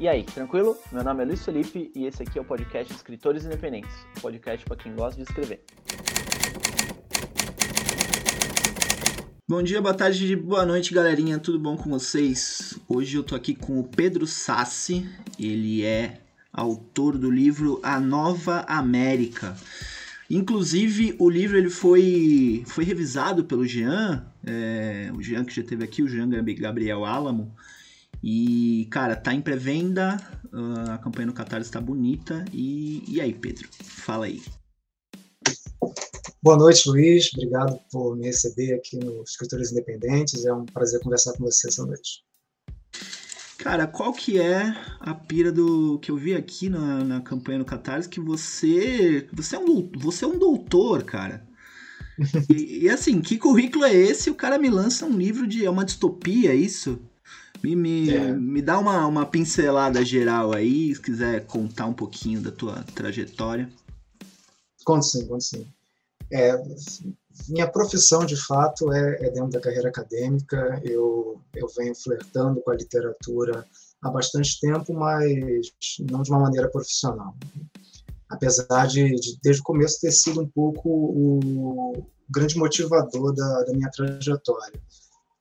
E aí, tranquilo? Meu nome é Luiz Felipe e esse aqui é o podcast Escritores Independentes, um podcast para quem gosta de escrever. Bom dia, boa tarde, boa noite, galerinha. Tudo bom com vocês? Hoje eu tô aqui com o Pedro Sassi. Ele é autor do livro A Nova América. Inclusive, o livro ele foi, foi revisado pelo Jean, é, o Jean que já teve aqui, o Jean Gabriel Álamo. E, cara, tá em pré-venda, uh, a campanha no Catarse está bonita. E, e aí, Pedro? Fala aí. Boa noite, Luiz. Obrigado por me receber aqui no Escritores Independentes. É um prazer conversar com você essa noite. Cara, qual que é a pira do que eu vi aqui na, na campanha no Catarse que você você é um você é um doutor, cara. e, e, assim, que currículo é esse? O cara me lança um livro de é uma distopia, é isso? Me, me, é. me dá uma, uma pincelada geral aí, se quiser contar um pouquinho da tua trajetória. Conto sim, conto sim. É, minha profissão, de fato, é, é, dentro da carreira acadêmica. Eu, eu venho flertando com a literatura há bastante tempo, mas não de uma maneira profissional. Apesar de, de desde o começo, ter sido um pouco o grande motivador da, da minha trajetória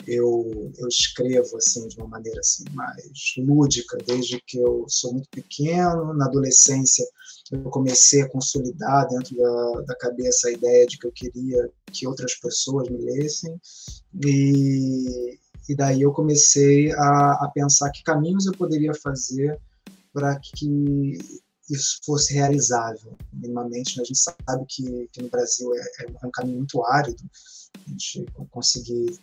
eu, eu escrevo assim de uma maneira assim mais lúdica desde que eu sou muito pequeno na adolescência eu comecei a consolidar dentro da, da cabeça a ideia de que eu queria que outras pessoas me lessem e, e daí eu comecei a, a pensar que caminhos eu poderia fazer para que isso fosse realizável minimamente né? a gente sabe que, que no Brasil é, é um caminho muito árido a gente conseguir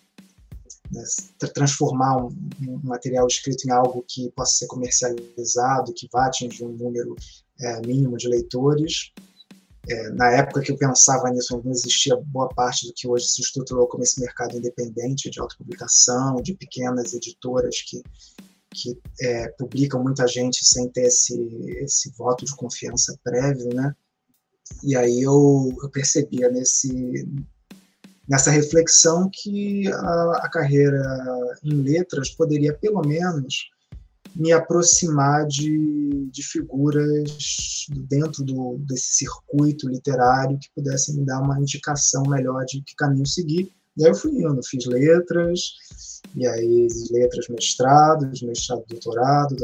transformar um, um, material escrito em algo que possa ser comercializado, que vá atingir um número é, mínimo de leitores. É, na época que eu pensava nisso, não existia boa parte do que hoje se estruturou como esse mercado independente de autopublicação, de pequenas editoras que, que é, publicam muita gente sem ter esse, esse voto de confiança prévio, né? E aí eu, eu percebia nesse, nessa reflexão que a, a, carreira em letras poderia, pelo menos, me aproximar de, de figuras dentro do, desse circuito literário que pudessem me dar uma indicação melhor de que caminho seguir. E aí eu fui indo, fiz letras, e aí letras mestrados, mestrado doutorado,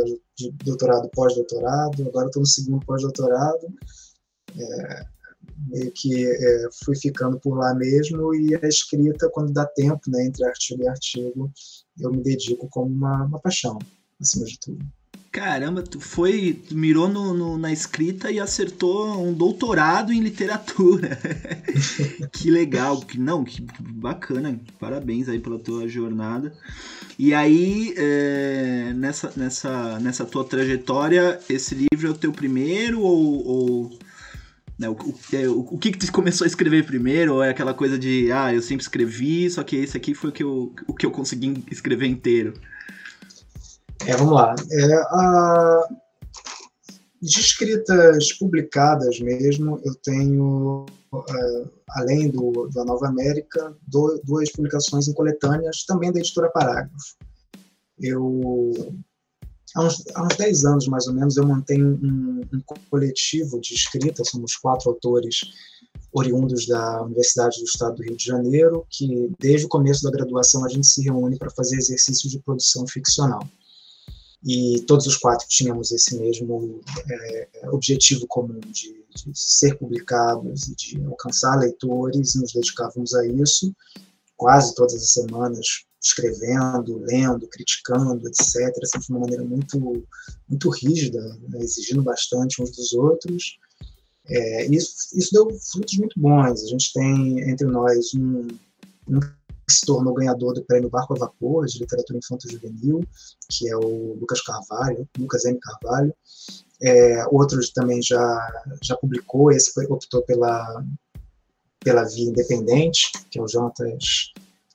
doutorado pós-doutorado, agora estou no segundo pós-doutorado. É, que é, fui ficando por lá mesmo e a escrita, quando dá tempo, né, entre artigo e artigo, eu me dedico como uma, uma paixão, acima de tudo. Caramba, tu foi, tu mirou no, no, na escrita e acertou um doutorado em literatura. que legal, que não, que bacana. Parabéns aí pela tua jornada. E aí, é, nessa, nessa, nessa tua trajetória, esse livro é o teu primeiro ou, ou né? O, é, o, o, que, que tu começou a escrever primeiro? Ou é aquela coisa de, ah, eu sempre escrevi, só que esse aqui foi o que eu, o que eu consegui escrever inteiro? É, vamos lá. É, a... De escritas publicadas mesmo, eu tenho, é, além do, da Nova América, do, duas publicações em coletâneas, também da editora Parágrafo. Eu há uns, há uns 10 anos, mais ou menos, eu mantenho um, um coletivo de escrita, somos quatro autores oriundos da Universidade do Estado do Rio de Janeiro, que desde o começo da graduação a gente se reúne para fazer exercícios de produção ficcional. E todos os quatro tínhamos esse mesmo é, objetivo comum de, de, ser publicados e de alcançar leitores, nos dedicávamos a isso quase todas as semanas escrevendo, lendo, criticando, etc., sempre de uma maneira muito, muito rígida, né, exigindo bastante uns dos outros. É, isso, isso deu frutos muito bons. A gente tem entre nós um, um que se tornou ganhador do prêmio Barco a Vapor de literatura infanto-juvenil, que é o Lucas Carvalho, Lucas M. Carvalho. É, outros também já, já publicou, esse optou pela, pela via independente, que é o Jonas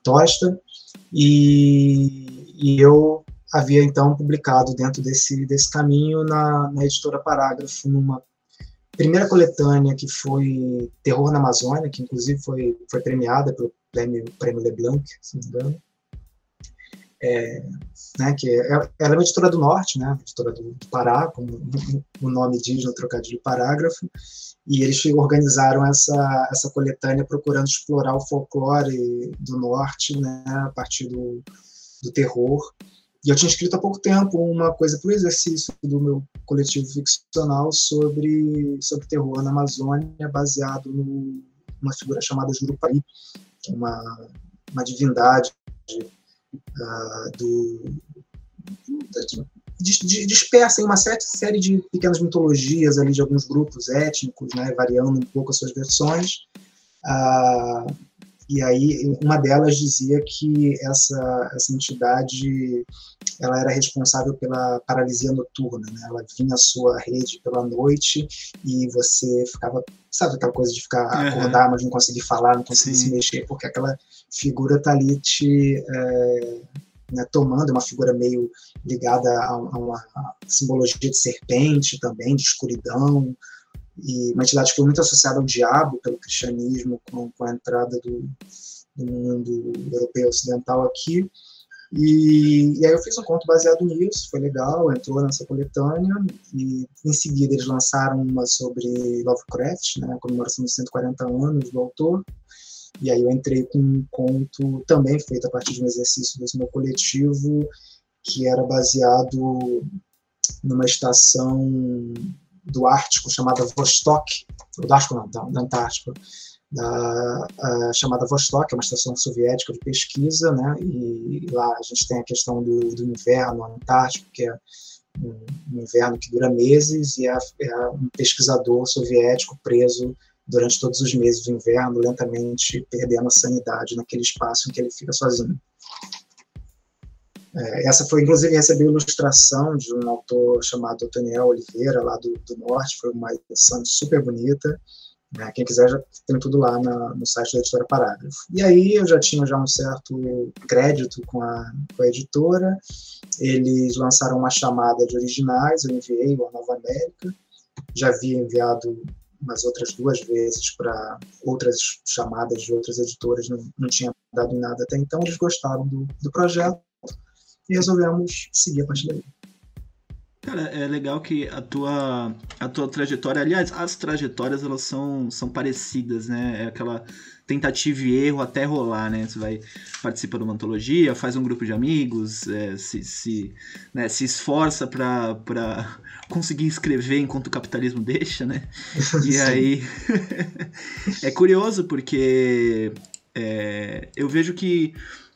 Tosta. E, e eu havia então publicado dentro desse, desse caminho na, na editora Parágrafo, numa primeira coletânea que foi Terror na Amazônia, que inclusive foi, foi premiada pelo prêmio, prêmio Leblanc, se não me engano. É, né, que é, ela é uma editora do Norte, né, editora do, Pará, como o nome diz no trocadilho parágrafo, e eles organizaram essa, essa coletânea procurando explorar o folclore do Norte, né, a partir do, do terror. E eu tinha escrito há pouco tempo uma coisa para o exercício do meu coletivo ficcional sobre, sobre terror na Amazônia, baseado numa figura chamada Jurupari, que é uma, uma divindade uh, do, dispersa em uma série de pequenas mitologias ali de alguns grupos étnicos, né, variando um pouco as suas versões. Uh, e aí uma delas dizia que essa, essa entidade ela era responsável pela paralisia noturna, né? ela vinha à sua rede pela noite e você ficava, sabe aquela coisa de ficar uhum. acordar, mas não conseguir falar, não conseguir Sim. se mexer, porque aquela figura está ali te é, né, tomando, é uma figura meio ligada a, a uma simbologia de serpente também, de escuridão, e uma entidade que foi muito associada ao diabo pelo cristianismo com, com a entrada do, do, mundo europeu ocidental aqui. E, e, aí eu fiz um conto baseado nisso, foi legal, entrou nessa coletânea, e em seguida eles lançaram uma sobre Lovecraft, né, a comemoração dos 140 anos do autor, e aí eu entrei com um conto também feito a partir de um exercício desse meu coletivo, que era baseado numa estação do Ártico chamada Vostok, do Ártico não, da, da Antártica, da, chamada Vostok, é uma estação soviética de pesquisa, né, e lá a gente tem a questão do, do inverno antártico, que é um, inverno que dura meses, e é, é um pesquisador soviético preso durante todos os meses do inverno, lentamente perdendo a sanidade naquele espaço em que ele fica sozinho. É, essa foi, inclusive, recebeu ilustração de um autor chamado Daniel Oliveira, lá do, do Norte, foi uma edição super bonita. Né? Quem quiser já tem tudo lá na, no site da editora Parágrafo. E aí eu já tinha já um certo crédito com a, com a editora, eles lançaram uma chamada de originais, eu enviei a Nova América, já havia enviado umas outras duas vezes para outras chamadas de outras editoras, não, não tinha dado nada até então, eles gostaram do, do projeto, e resolvemos seguir a partir daí. Cara, é legal que a tua, a tua trajetória, aliás, as trajetórias elas são, são parecidas, né? É aquela tentativa e erro até rolar, né? Você vai participa de uma antologia, faz um grupo de amigos, é, se, se, né, se esforça para conseguir escrever enquanto o capitalismo deixa, né? E aí é curioso porque é, eu vejo que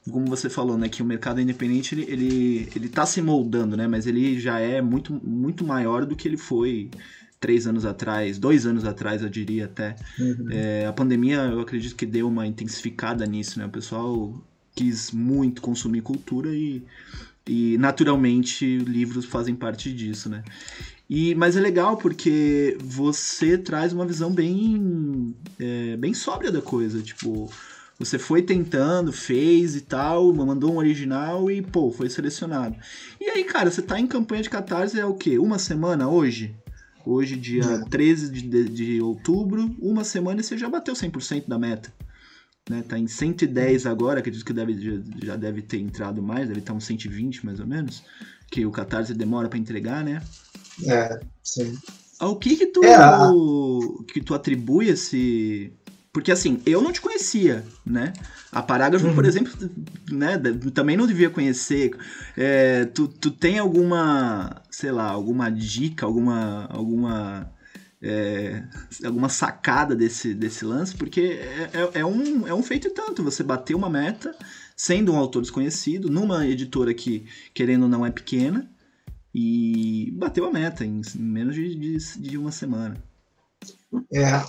como você falou, né, que o mercado independente ele, ele, ele tá se moldando, né, mas ele já é muito, muito maior do que ele foi três anos atrás, dois anos atrás, eu diria até. Uhum. É, a pandemia, eu acredito que deu uma intensificada nisso, né, o pessoal quis muito consumir cultura e, e naturalmente livros fazem parte disso, né. E, mas é legal porque você traz uma visão bem, é, bem sóbria da coisa, tipo você foi tentando, fez e tal, mandou um original e, pô, foi selecionado. E aí, cara, você tá em campanha de catarse é o quê? Uma semana hoje? Hoje, dia é. 13 de, de, de, outubro, uma semana e você já bateu 100% da meta. Né? Tá em 110 agora, acredito que deve, já, já deve ter entrado mais, deve estar uns 120 mais ou menos, que o catarse demora para entregar, né? É, sim. Ao que que tu, é, a... que tu atribui esse, porque assim, eu não te conhecia, né? A Parágrafo, uhum. por exemplo, né, também não devia conhecer. É, tu, tu tem alguma, sei lá, alguma dica, alguma, alguma, é, alguma sacada desse, desse lance? Porque é, é, é, um, é um feito e tanto. Você bater uma meta sendo um autor desconhecido, numa editora que, querendo ou não, é pequena, e bateu a meta em, em menos de, de, de uma semana. É,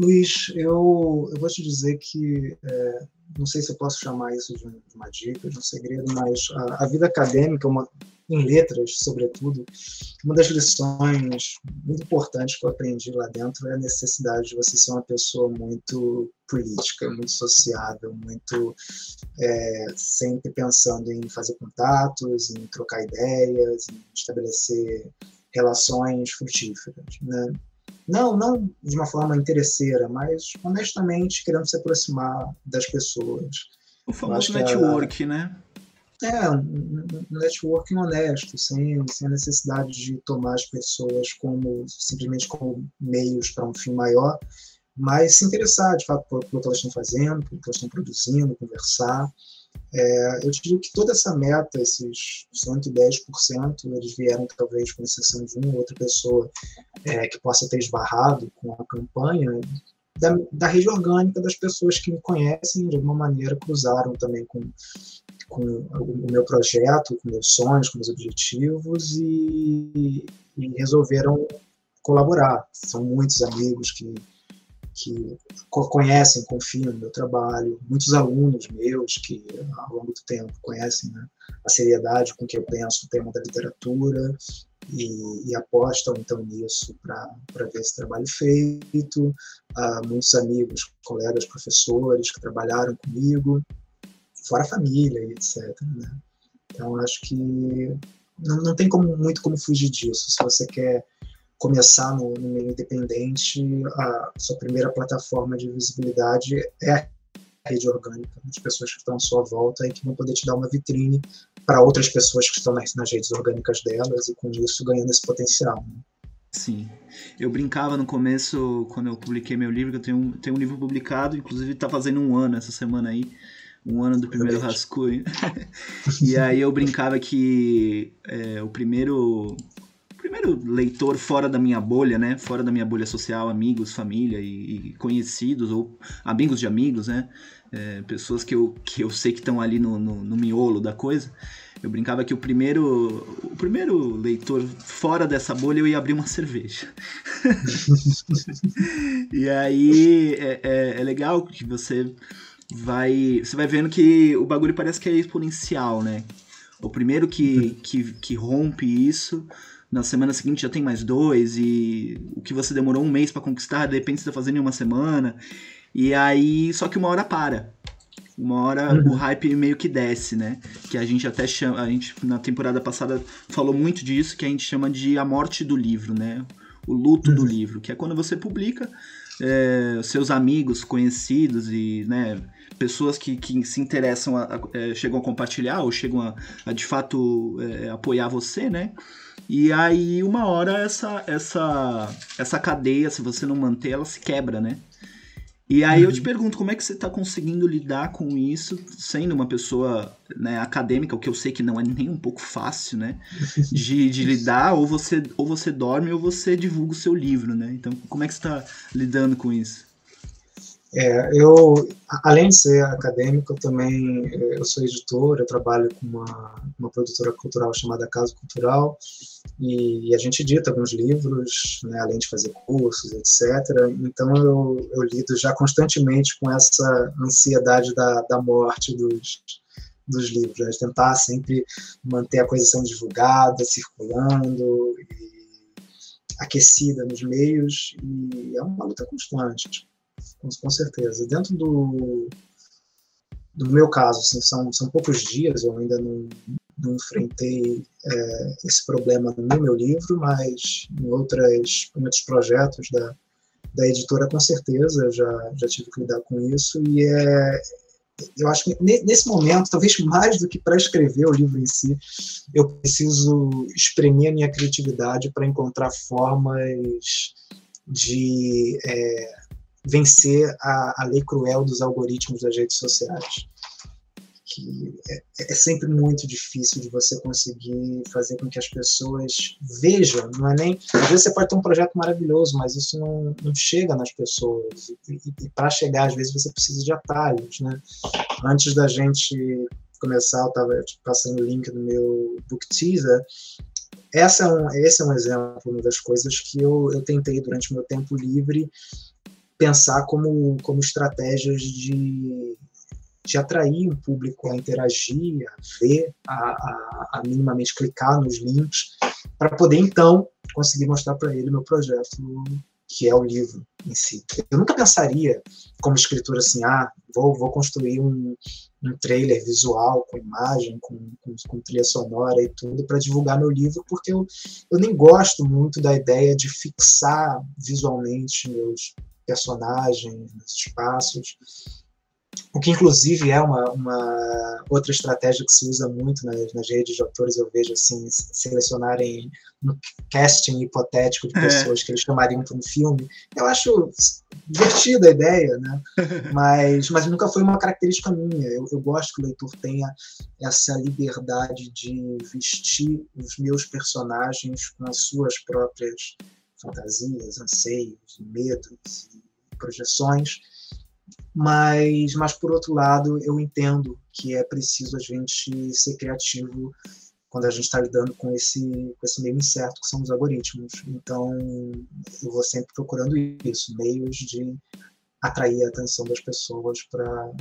Luiz, eu, eu vou te dizer que, é, não sei se eu posso chamar isso de, uma dica, de um segredo, mas a, a vida acadêmica, uma, em letras, sobretudo, uma das lições muito importantes que eu aprendi lá dentro é a necessidade de você ser uma pessoa muito política, muito sociável, muito é, sempre pensando em fazer contatos, em trocar ideias, em estabelecer relações frutíferas, né? Não, não de uma forma interesseira, mas honestamente querendo se aproximar das pessoas. O famoso network, a... né? É, um, um networking honesto, sem, sem a necessidade de tomar as pessoas como simplesmente como meios para um fim maior, mas se interessar de fato pelo que elas estão fazendo, pelo que elas estão produzindo, conversar. É, eu digo que toda essa meta, esses 110%, eles vieram talvez com exceção de uma ou outra pessoa é, que possa ter esbarrado com a campanha, da, da rede orgânica das pessoas que me conhecem, de alguma maneira cruzaram também com, com o meu projeto, com meus sonhos, com meus objetivos e, e resolveram colaborar. São muitos amigos que que conhecem, confiam no meu trabalho, muitos alunos meus que ao longo do tempo conhecem né, a seriedade com que eu penso o tema da literatura e, e apostam então nisso para ver esse trabalho feito, uh, muitos amigos, colegas, professores que trabalharam comigo, fora a família e etc. Né? Então acho que não, não tem como, muito como fugir disso. Se você quer começar no, no meio independente, a sua primeira plataforma de visibilidade é a rede orgânica, as pessoas que estão à sua volta e que vão poder te dar uma vitrine para outras pessoas que estão nas, nas, redes orgânicas delas e com isso ganhando esse potencial. Né? Sim. Eu brincava no começo, quando eu publiquei meu livro, que eu tenho, tenho um livro publicado, inclusive está fazendo um ano essa semana aí, um ano do primeiro rascunho. e aí eu brincava que é, o primeiro primeiro leitor fora da minha bolha, né? Fora da minha bolha social, amigos, família e, e conhecidos, ou amigos de amigos, né? É, pessoas que eu, que eu sei que estão ali no, no, no, miolo da coisa. Eu brincava que o primeiro, o primeiro leitor fora dessa bolha eu ia abrir uma cerveja. e aí é, é, é legal que você vai. Você vai vendo que o bagulho parece que é exponencial, né? O primeiro que, que, que rompe isso na semana seguinte já tem mais dois, e o que você demorou um mês para conquistar, de repente você tá fazendo em uma semana. E aí, só que uma hora para. Uma hora uhum. o hype meio que desce, né? Que a gente até chama, a gente na temporada passada falou muito disso, que a gente chama de a morte do livro, né? O luto uhum. do livro, que é quando você publica é, seus amigos, conhecidos e, né, pessoas que, que se interessam, a, a, é, chegam a compartilhar ou chegam a, a de fato é, apoiar você, né? E aí, uma hora, essa, essa, essa cadeia, se você não manter, ela se quebra, né? E aí uhum. eu te uhum. pergunto, como é que você está conseguindo lidar com isso, sendo uma pessoa né, acadêmica, o que eu sei que não é nem um pouco fácil, né? De, de lidar, ou você, ou você dorme ou você divulga o seu livro, né? Então, como é que você está lidando com isso? É, eu, além de ser acadêmico, eu também eu sou editor, eu trabalho com uma, uma produtora cultural chamada Casa Cultural, e, e a gente edita alguns livros, né, além de fazer cursos, etc. Então eu, eu lido já constantemente com essa ansiedade da, da morte dos, dos livros, né, tentar sempre manter a coisa sendo divulgada, circulando, aquecida nos meios, e é uma luta constante com, certeza. Dentro do, do meu caso, assim, são, são poucos dias, eu ainda não, não enfrentei é, esse problema no meu livro, mas em, outras, em outros projetos da, da editora, com certeza, já, já tive que lidar com isso, e é, eu acho que nesse momento, talvez mais do que para escrever o livro em si, eu preciso exprimir a minha criatividade para encontrar formas de é, vencer a, a lei cruel dos algoritmos das redes sociais que é, é, sempre muito difícil de você conseguir fazer com que as pessoas vejam, não é nem. Às vezes você pode ter um projeto maravilhoso, mas isso não, não chega nas pessoas. E, e, e para chegar, às vezes, você precisa de atalhos, né? Antes da gente começar, eu estava passando o link do meu book teaser. Essa é um, esse é um exemplo, uma das coisas que eu, eu tentei durante meu tempo livre pensar como, como estratégias de, de atrair o público a interagir, a ver, a, a, a minimamente clicar nos links, para poder então conseguir mostrar para ele o meu projeto, que é o livro em si. Eu nunca pensaria, como escritor, assim, ah, vou, vou construir um, um trailer visual com imagem, com, com, com trilha sonora e tudo para divulgar meu livro, porque eu, eu nem gosto muito da ideia de fixar visualmente meus personagens, nos espaços. o que inclusive é uma, uma outra estratégia que se usa muito nas, nas redes de autores, eu vejo assim, selecionarem um casting hipotético de é. pessoas é. que eles chamariam para um filme. Eu acho divertida a ideia, né? mas, mas nunca foi uma característica minha. Eu, eu gosto que o leitor tenha essa liberdade de vestir os meus personagens com as suas próprias fantasias, anseios, medos projeções mas, mas por outro lado, eu entendo que é preciso a gente ser criativo quando a gente está lidando com esse, com esse meio incerto que são os algoritmos. Então, eu vou sempre procurando isso, meios de atrair a atenção das pessoas para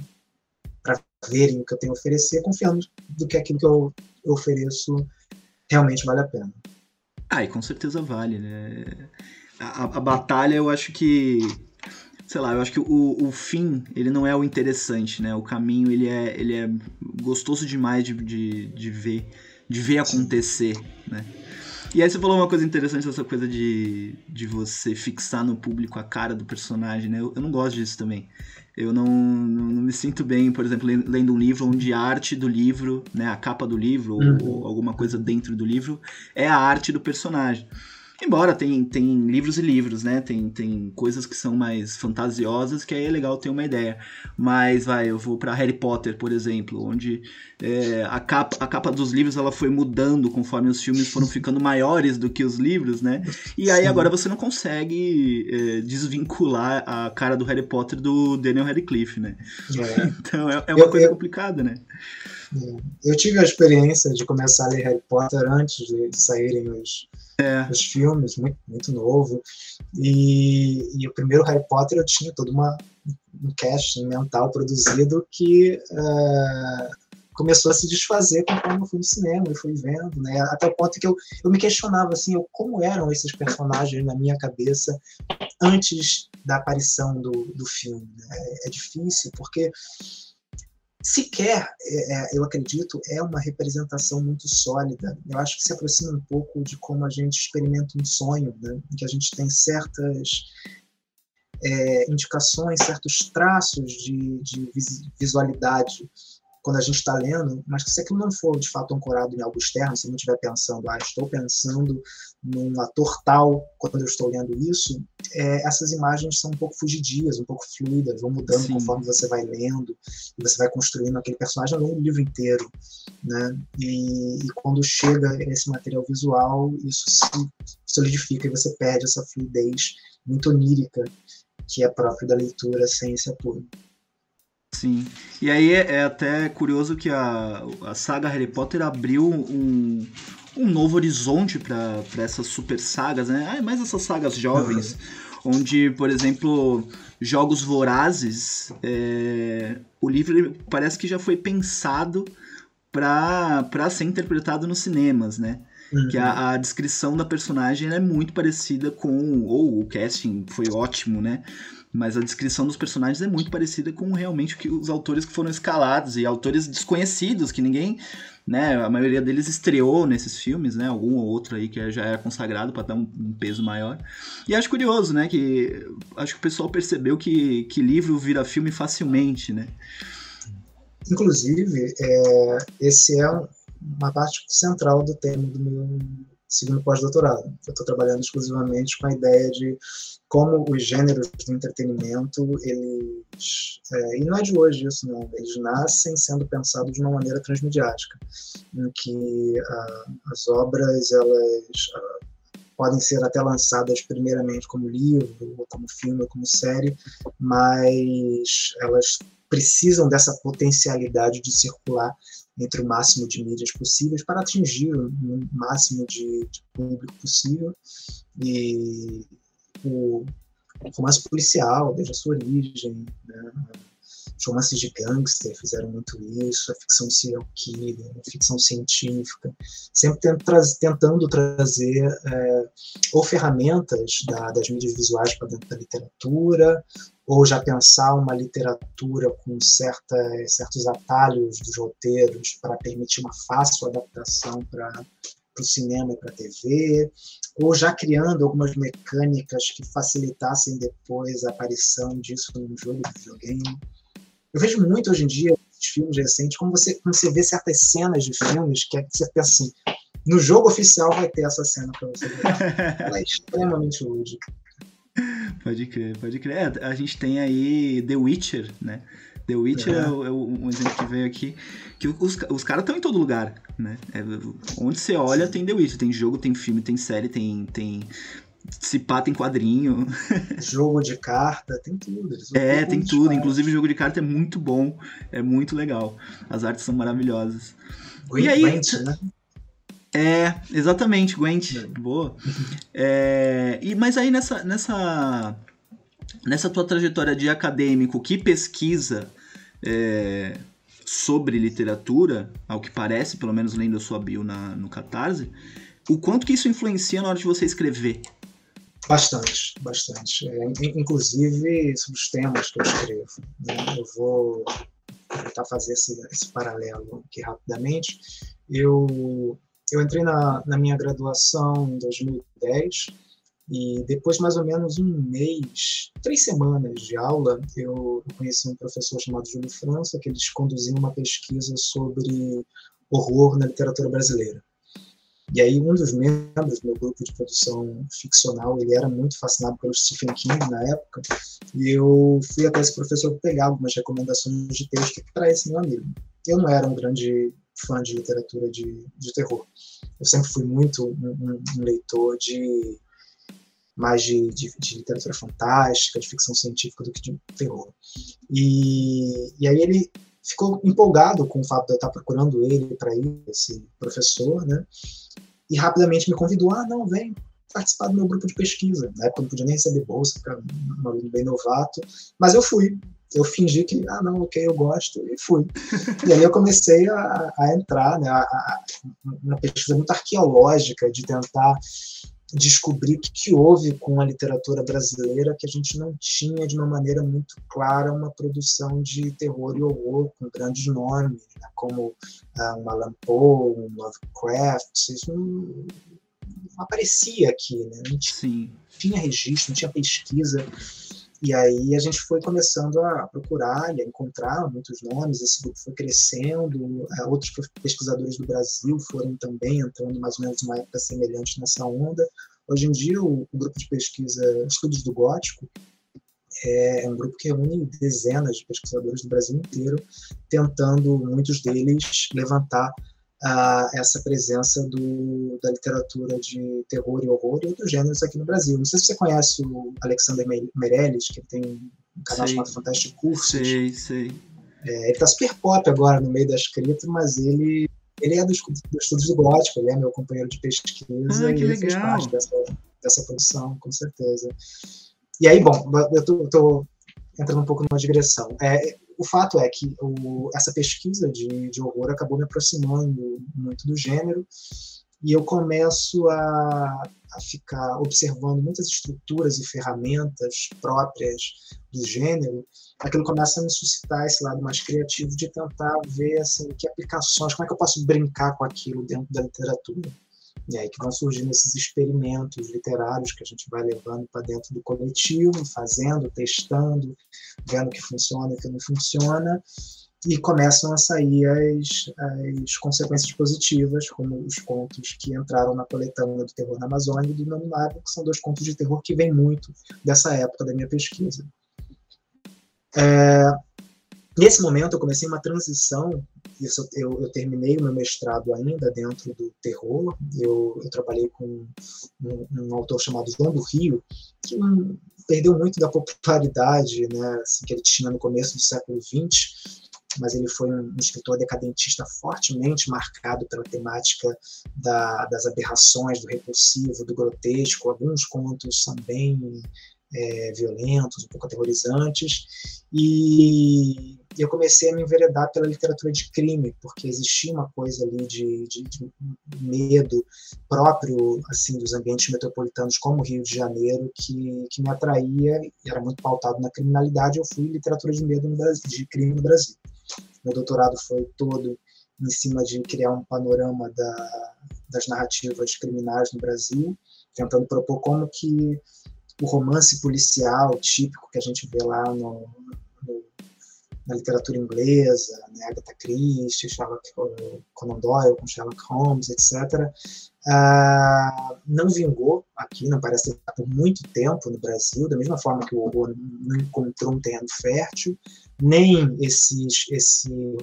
verem o que eu tenho a oferecer, confiando do que aquilo que eu ofereço realmente vale a pena. Ah, e com certeza vale, né? A, a, batalha eu acho que sei lá, eu acho que o, o fim, ele não é o interessante, né? O caminho, ele é, ele é gostoso demais de, de, de ver, de ver acontecer, né? E aí você falou uma coisa interessante, essa coisa de, de você fixar no público a cara do personagem, né? Eu, eu não gosto disso também. Eu não, não, não, me sinto bem, por exemplo, lendo um livro onde a arte do livro, né, a capa do livro uhum. ou, ou alguma coisa dentro do livro é a arte do personagem. Embora tem, tem livros e livros, né? Tem, tem coisas que são mais fantasiosas, que aí é legal ter uma ideia. Mas, vai, eu vou para Harry Potter, por exemplo, onde é, a, capa, a capa dos livros ela foi mudando conforme os filmes foram ficando maiores do que os livros, né? E aí Sim. agora você não consegue é, desvincular a cara do Harry Potter do Daniel Radcliffe, né? É. Então é, é uma eu, coisa eu, complicada, né? É. Eu tive a experiência de começar a ler Harry Potter antes de, saírem os é. os filmes, muito, muito novo. E, e, o primeiro Harry Potter eu tinha todo uma, um casting mental produzido que uh, começou a se desfazer conforme eu fui no cinema e fui vendo, né? Até o ponto que eu, eu me questionava assim, eu, como eram esses personagens na minha cabeça antes da aparição do, do filme. Né? É difícil, porque sequer, é, é, eu acredito, é uma representação muito sólida. Eu acho que se aproxima um pouco de como a gente experimenta um sonho, né? que a gente tem certas é, indicações, certos traços de, de visualidade quando a gente está lendo, mas que se aquilo não for de fato ancorado em algo externo, se não estiver pensando, ah, estou pensando num ator tal quando eu estou lendo isso, é, essas imagens são um pouco fugidias, um pouco fluidas, vão mudando Sim. conforme você vai lendo e você vai construindo aquele personagem ao longo do livro inteiro, né? E, e quando chega esse material visual, isso se solidifica e você perde essa fluidez muito onírica que é próprio da leitura sem esse apoio. Sim. E aí é, é, até curioso que a, a saga Harry Potter abriu um, um novo horizonte para essas super sagas, né? Ah, mais essas sagas jovens, uhum. onde, por exemplo, Jogos Vorazes, é, o livro parece que já foi pensado para ser interpretado nos cinemas, né? Uhum. Que a, a, descrição da personagem é muito parecida com. Ou o casting foi ótimo, né? Mas a descrição dos personagens é muito parecida com realmente que os autores que foram escalados e autores desconhecidos que ninguém, né, a maioria deles estreou nesses filmes, né, algum ou outro aí que já era consagrado para dar um, um, peso maior. E acho curioso, né, que acho que o pessoal percebeu que, que livro vira filme facilmente, né. Inclusive, é, esse é uma parte central do tema do meu segundo pós-doutorado. Eu estou trabalhando exclusivamente com a ideia de como os gêneros do entretenimento, eles, é, e não é de hoje isso não, eles nascem sendo pensados de uma maneira transmediática, em que ah, as obras, elas ah, podem ser até lançadas primeiramente como livro, ou como filme, ou como série, mas elas precisam dessa potencialidade de circular entre o máximo de mídias possíveis para atingir o máximo de, de público possível. E o romance policial, desde a sua origem, né? os romances de gangster fizeram muito isso, a ficção serial killer, a ficção científica, sempre tentando trazer é, ou ferramentas da, das mídias visuais para dentro da literatura, ou já pensar uma literatura com certa, certos atalhos dos roteiros para permitir uma fácil adaptação para para o cinema e para a TV, ou já criando algumas mecânicas que facilitassem depois a aparição disso num jogo de videogame. eu vejo muito hoje em dia filmes recentes, como você, como você vê certas cenas de filmes que, é, você pensa assim, no jogo oficial vai ter essa cena para você ver. Ela é extremamente lúdica. Pode crer, pode crer. É, a gente tem aí The Witcher, né? The Witcher é, é, é um exemplo que veio aqui, que os, os caras estão em todo lugar, né? É, onde você olha tem The Witcher, tem jogo, tem filme, tem série, tem, tem se pá, tem quadrinho. Jogo de carta, tem tudo. É, tem tudo. Inclusive, o jogo de carta é muito bom. É muito legal. As artes são maravilhosas. Gwent, e aí, Gwent, né? É, exatamente, Gwent. É. Boa. É, e, mas aí nessa, nessa, nessa tua trajetória de acadêmico que pesquisa é, sobre literatura, ao que parece, pelo menos lendo a sua bio na, no Catarse, o quanto que isso influencia na hora de você escrever? Bastante, bastante. É, inclusive sobre os temas que eu escrevo. Né? Eu vou tentar fazer esse, esse paralelo aqui rapidamente. Eu eu entrei na, na minha graduação em 2010 e depois mais ou menos um mês, três semanas de aula, eu, conheci um professor chamado Júlio França, que eles conduziam uma pesquisa sobre horror na literatura brasileira. E aí um dos membros do meu grupo de produção ficcional, ele era muito fascinado pelo Stephen King na época, e eu fui até esse professor pegar algumas recomendações de texto para esse meu amigo. Eu não era um grande fã de literatura de, de terror. Eu sempre fui muito um, um leitor de mais de, de, de, literatura fantástica, de ficção científica do que de terror. E, e aí ele ficou empolgado com o fato de eu estar procurando ele para ir, esse professor, né? E rapidamente me convidou, ah, não, vem participar do meu grupo de pesquisa. Na época eu não podia nem receber bolsa, para um aluno bem novato, mas eu fui eu fingi que, ah, não, ok, eu gosto, e fui. e aí eu comecei a, a entrar, né, a, a, uma pesquisa muito arqueológica de tentar descobrir o que, que, houve com a literatura brasileira que a gente não tinha de uma maneira muito clara uma produção de terror e horror com grandes nomes, né, como uh, um Alan Poe, um Lovecraft, isso não, não aparecia aqui, né? não tinha, tinha registro, não tinha pesquisa. E aí a gente foi começando a procurar e a encontrar muitos nomes, esse grupo foi crescendo, é, outros pesquisadores do Brasil foram também entrando mais ou menos numa época semelhante nessa onda. Hoje em dia, o, o grupo de pesquisa Estudos do Gótico é, é um grupo que reúne dezenas de pesquisadores do Brasil inteiro, tentando, muitos deles, levantar a essa presença do, da literatura de terror e horror e outros gêneros aqui no Brasil. Não sei se você conhece o Alexander Meirelles, que tem um canal sei. chamado Fantástico Cursos. Sei, sei. É, ele está super pop agora no meio da escrita, mas ele, ele é dos, dos estudos do gótico, ele é meu companheiro de pesquisa ah, e ele legal. fez parte dessa, dessa produção, com certeza. E aí, bom, eu estou entrando um pouco numa digressão. É, o fato é que o, essa pesquisa de, de horror acabou me aproximando muito do gênero e eu começo a, a ficar observando muitas estruturas e ferramentas próprias do gênero, aquilo começa a me suscitar esse lado mais criativo de tentar ver assim, que aplicações, como é que eu posso brincar com aquilo dentro da literatura. E aí que vão surgindo esses experimentos literários que a gente vai levando para dentro do coletivo, fazendo, testando, vendo o que funciona e o que não funciona, e começam a sair as, as consequências positivas, como os contos que entraram na coletânea do terror na Amazônia e do Nominado, que são dois contos de terror que vêm muito dessa época da minha pesquisa. É, nesse momento, eu comecei uma transição isso, eu, eu, terminei o meu mestrado ainda dentro do terror. Eu, eu trabalhei com um, um, autor chamado João do Rio, que um, perdeu muito da popularidade né, assim, que ele tinha no começo do século XX, mas ele foi um, escritor decadentista fortemente marcado pela temática da, das aberrações, do repulsivo, do grotesco. Alguns contos são bem é, violentos, um pouco aterrorizantes, e eu comecei a me enveredar pela literatura de crime, porque existia uma coisa ali de, de, de medo próprio assim dos ambientes metropolitanos como o Rio de Janeiro que, que me atraía e era muito pautado na criminalidade. Eu fui literatura de medo no Brasil, de crime no Brasil. Meu doutorado foi todo em cima de criar um panorama da, das narrativas criminais no Brasil, tentando propor como que o romance policial típico que a gente vê lá no na literatura inglesa, né, Agatha Christie, Sherlock Conan Doyle, com Sherlock Holmes, etc., uh, não vingou aqui, não parece ter por muito tempo no Brasil, da mesma forma que o horror não encontrou um terreno fértil, nem esses, esse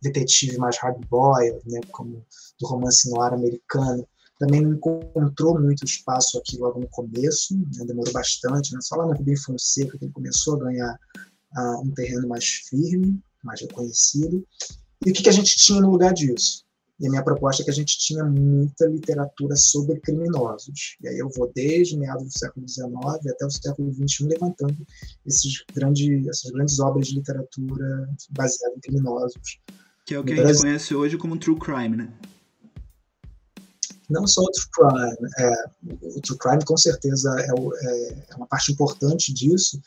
detetive mais hard boy, né, como do romance noir americano, também não encontrou muito espaço aqui logo no começo, né, demorou bastante, né, só lá no Rubem Fonseca que ele começou a ganhar um terreno mais firme, mais reconhecido. E o que, que a gente tinha no lugar disso? E a minha proposta é que a gente tinha muita literatura sobre criminosos. E aí eu vou desde meados do século XIX até o século XXI levantando esses grandes, essas grandes obras de literatura baseadas em criminosos. Que é o que a gente conhece hoje como true crime, né? Não só o true crime, é, o true crime com certeza é, é, é, uma parte importante disso,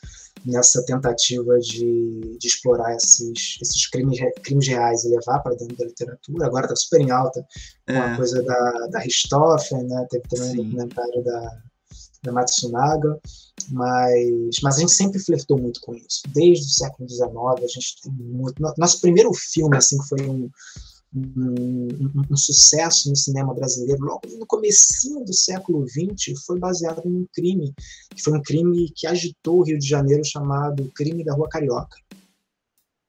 nessa tentativa de, de explorar esses, esses crimes, crimes reais e levar para dentro da literatura. Agora está super em alta com é. a coisa da, da Richthofen, né? teve também Sim. um documentário da, da Matsunaga, mas, mas a gente sempre flertou muito com isso. Desde o século XIX, a gente tem muito. Nosso primeiro filme, assim, que foi um um, um, sucesso no cinema brasileiro logo no comecinho do século XX foi baseado em um crime que foi um crime que agitou o Rio de Janeiro chamado crime da Rua Carioca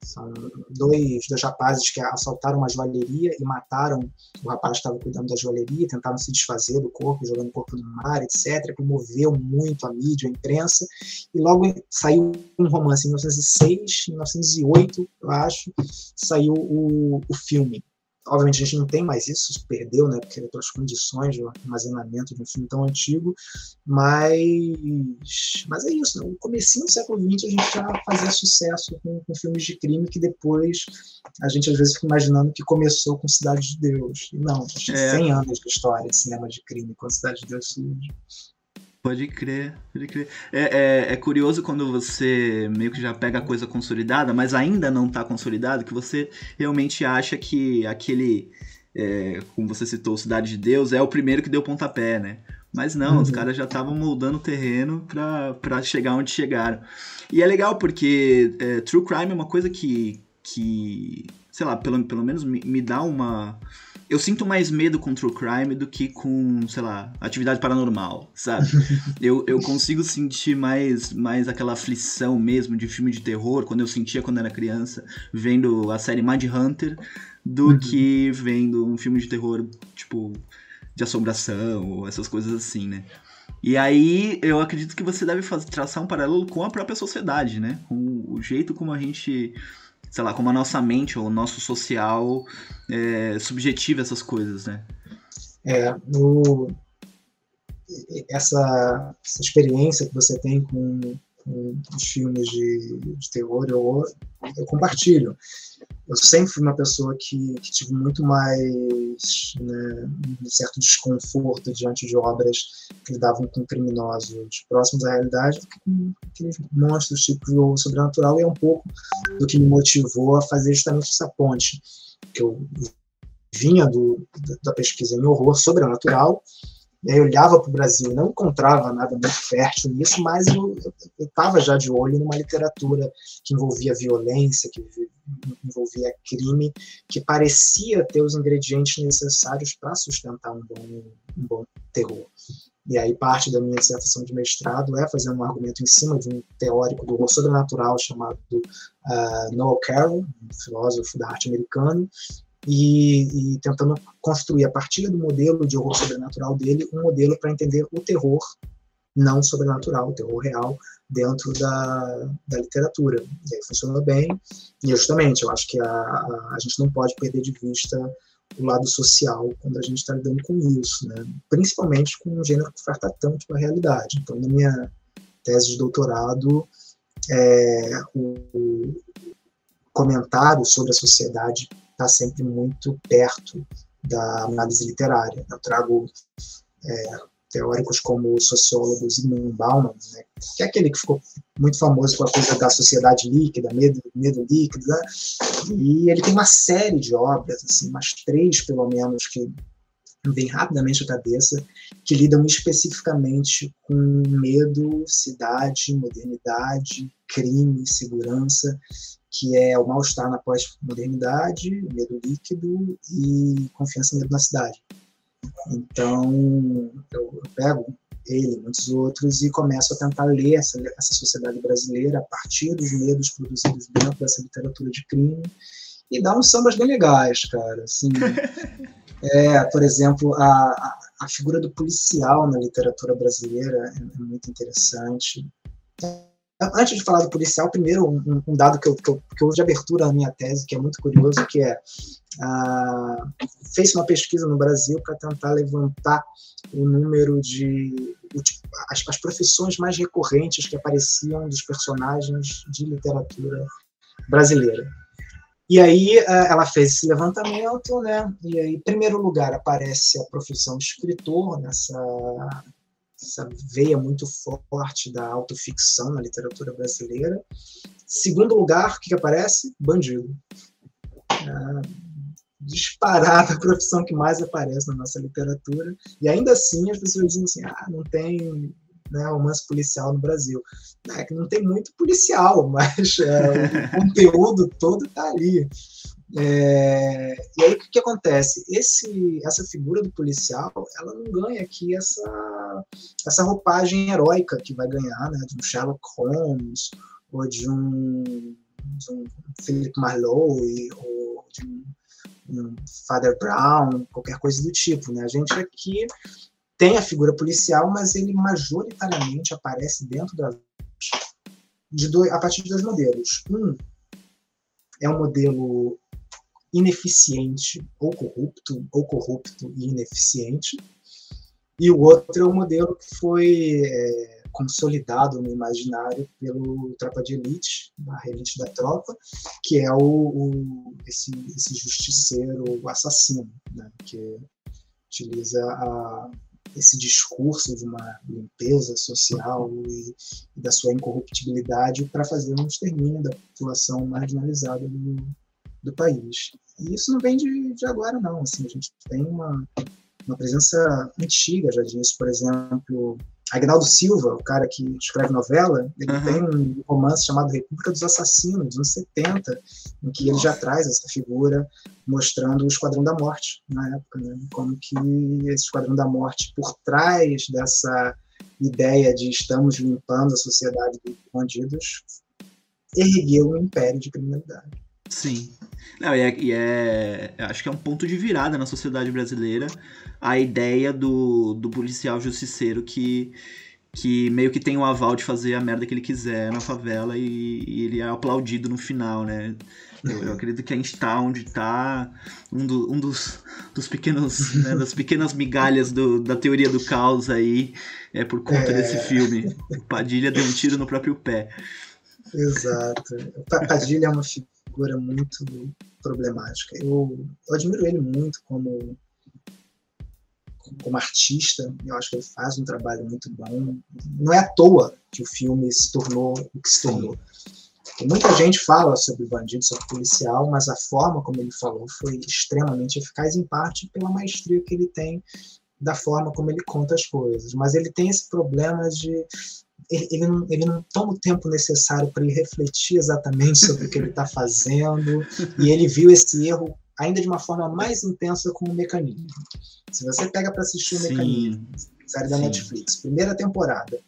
são dois, dois rapazes que assaltaram uma joalheria e mataram o rapaz que estava cuidando da joalheria, tentaram se desfazer do corpo, jogando o corpo no mar, etc. Comoveu muito a mídia, a imprensa. E logo saiu um romance em 1906, em 1908, eu acho, saiu o, o filme Obviamente a gente não tem mais isso, isso perdeu, né, porque pelas condições de armazenamento de um filme tão antigo, mas, mas é isso, né? no comecinho do século XX a gente já fazia sucesso com, com, filmes de crime que depois a gente às vezes fica imaginando que começou com Cidade de Deus, e não, a gente é. 100 anos de história de cinema de crime quando Cidade de Deus surge. Pode crer, pode crer. É, é, é, curioso quando você meio que já pega a coisa consolidada, mas ainda não está consolidado, que você realmente acha que aquele, é, como você citou, Cidade de Deus, é o primeiro que deu pontapé, né? Mas não, uhum. os caras já estavam moldando o terreno para chegar onde chegaram. E é legal porque é, True Crime é uma coisa que, que sei lá, pelo, pelo menos me, me dá uma eu sinto mais medo com true crime do que com, sei lá, atividade paranormal, sabe? eu, eu consigo sentir mais, mais aquela aflição mesmo de filme de terror, quando eu sentia quando era criança, vendo a série Mind Hunter, do uhum. que vendo um filme de terror, tipo, de assombração, ou essas coisas assim, né? E aí eu acredito que você deve fazer, traçar um paralelo com a própria sociedade, né? Com o jeito como a gente sei lá, como a nossa mente ou o nosso social é, subjetiva essas coisas, né? É, no, essa, essa experiência que você tem com, com os filmes de, de terror, eu, eu compartilho eu sempre fui uma pessoa que, que tive muito mais né, um certo desconforto diante de obras que lidavam com criminosos próximos à realidade do que com aqueles monstros tipo sobrenatural e é um pouco do que me motivou a fazer justamente essa ponte que eu vinha do, da pesquisa em horror sobrenatural eu olhava para o Brasil, não encontrava nada muito fértil nisso, mas eu estava já de olho numa literatura que envolvia violência, que envolvia crime, que parecia ter os ingredientes necessários para sustentar um bom, um bom terror. E aí parte da minha dissertação de mestrado é fazer um argumento em cima de um teórico do horror sobrenatural chamado uh, Noel Carroll, um filósofo da arte americano, e, e, tentando construir a partir do modelo de horror sobrenatural dele um modelo para entender o terror não sobrenatural, o terror real dentro da, da literatura. E aí funcionou bem. E justamente, eu acho que a, a, a gente não pode perder de vista o lado social quando a gente está lidando com isso, né? principalmente com um gênero que oferta tanto a realidade. Então, na minha tese de doutorado, é, o, o comentário sobre a sociedade está sempre muito perto da análise literária. Eu trago é, teóricos como o sociólogo Zygmunt Bauman, né, que é aquele que ficou muito famoso com a coisa da sociedade líquida, medo, medo líquido, né, e ele tem uma série de obras, assim, umas três pelo menos, que vem rapidamente à cabeça, que lidam especificamente com medo, cidade, modernidade, crime, segurança, que é o mal-estar na pós-modernidade, medo líquido e confiança e medo na cidade. Então, eu, pego ele muitos outros e começo a tentar ler essa, essa sociedade brasileira a partir dos medos produzidos dentro dessa literatura de crime e dá uns sambas bem legais, cara. Assim, é, por exemplo, a, a figura do policial na literatura brasileira é, é muito interessante. Antes de falar do policial, primeiro um, um dado que eu, que, eu, que eu uso de abertura na minha tese, que é muito curioso, que é ah, fez uma pesquisa no Brasil para tentar levantar o número de as, as profissões mais recorrentes que apareciam dos personagens de literatura brasileira. E aí ah, ela fez esse levantamento, né? E aí, em primeiro lugar, aparece a profissão de escritor nessa essa veia muito forte da autoficção na literatura brasileira. Segundo lugar, o que, que aparece? Bandido. Ah, disparada a profissão que mais aparece na nossa literatura. E ainda assim as pessoas dizem assim: ah, não tem né, romance policial no Brasil. É que não tem muito policial, mas é, o conteúdo todo está ali. É, e aí o que, que, acontece? Esse, essa figura do policial, ela não ganha aqui essa, essa roupagem heróica que vai ganhar, né, de um Sherlock Holmes ou de um, de um Philip Marlowe ou de um, um Father Brown, qualquer coisa do tipo, né? A gente aqui tem a figura policial, mas ele majoritariamente aparece dentro da de dois, a partir de dois modelos. Um é um modelo ineficiente ou corrupto, ou corrupto e ineficiente, e o outro é o modelo que foi é, consolidado no imaginário pelo Tropa de Elite, a elite da tropa, que é o, o esse, esse justiceiro assassino, né, que utiliza a, esse discurso de uma limpeza social e, e da sua incorruptibilidade para fazer um extermínio da população marginalizada do, do país. E isso não vem de, de agora, não. Assim, a gente tem uma, uma presença antiga já disso. Por exemplo, Agnaldo Silva, o cara que escreve novela, ele uhum. tem um romance chamado República dos Assassinos, dos anos 70, em que ele já traz essa figura mostrando o Esquadrão da Morte na época, né? como que esse Esquadrão da Morte, por trás dessa ideia de estamos limpando a sociedade dos bandidos, ergueu um império de criminalidade. Sim. Não, e, é, e é, Acho que é um ponto de virada na sociedade brasileira a ideia do, do policial justiceiro que, que meio que tem o aval de fazer a merda que ele quiser na favela e, e ele é aplaudido no final, né? Eu, eu, acredito que a gente tá onde tá um, do, um dos, dos pequenos, né, das pequenas migalhas do, da teoria do caos aí é por conta é... desse filme. O Padilha deu um tiro no próprio pé. Exato. O Padilha é uma figura muito problemática. Eu, eu admiro ele muito como como artista, eu acho que ele faz um trabalho muito bom. Não é à toa que o filme se tornou o que se tornou. muita gente fala sobre bandido, sobre policial, mas a forma como ele falou foi extremamente eficaz, em parte pela maestria que ele tem da forma como ele conta as coisas. Mas ele tem esse problema de ele, não, ele não toma o tempo necessário para ele refletir exatamente sobre o que ele está fazendo, e ele viu esse erro ainda de uma forma mais intensa com o mecanismo. Se você pega para assistir o Sim. mecanismo, série da Sim. Netflix, primeira temporada,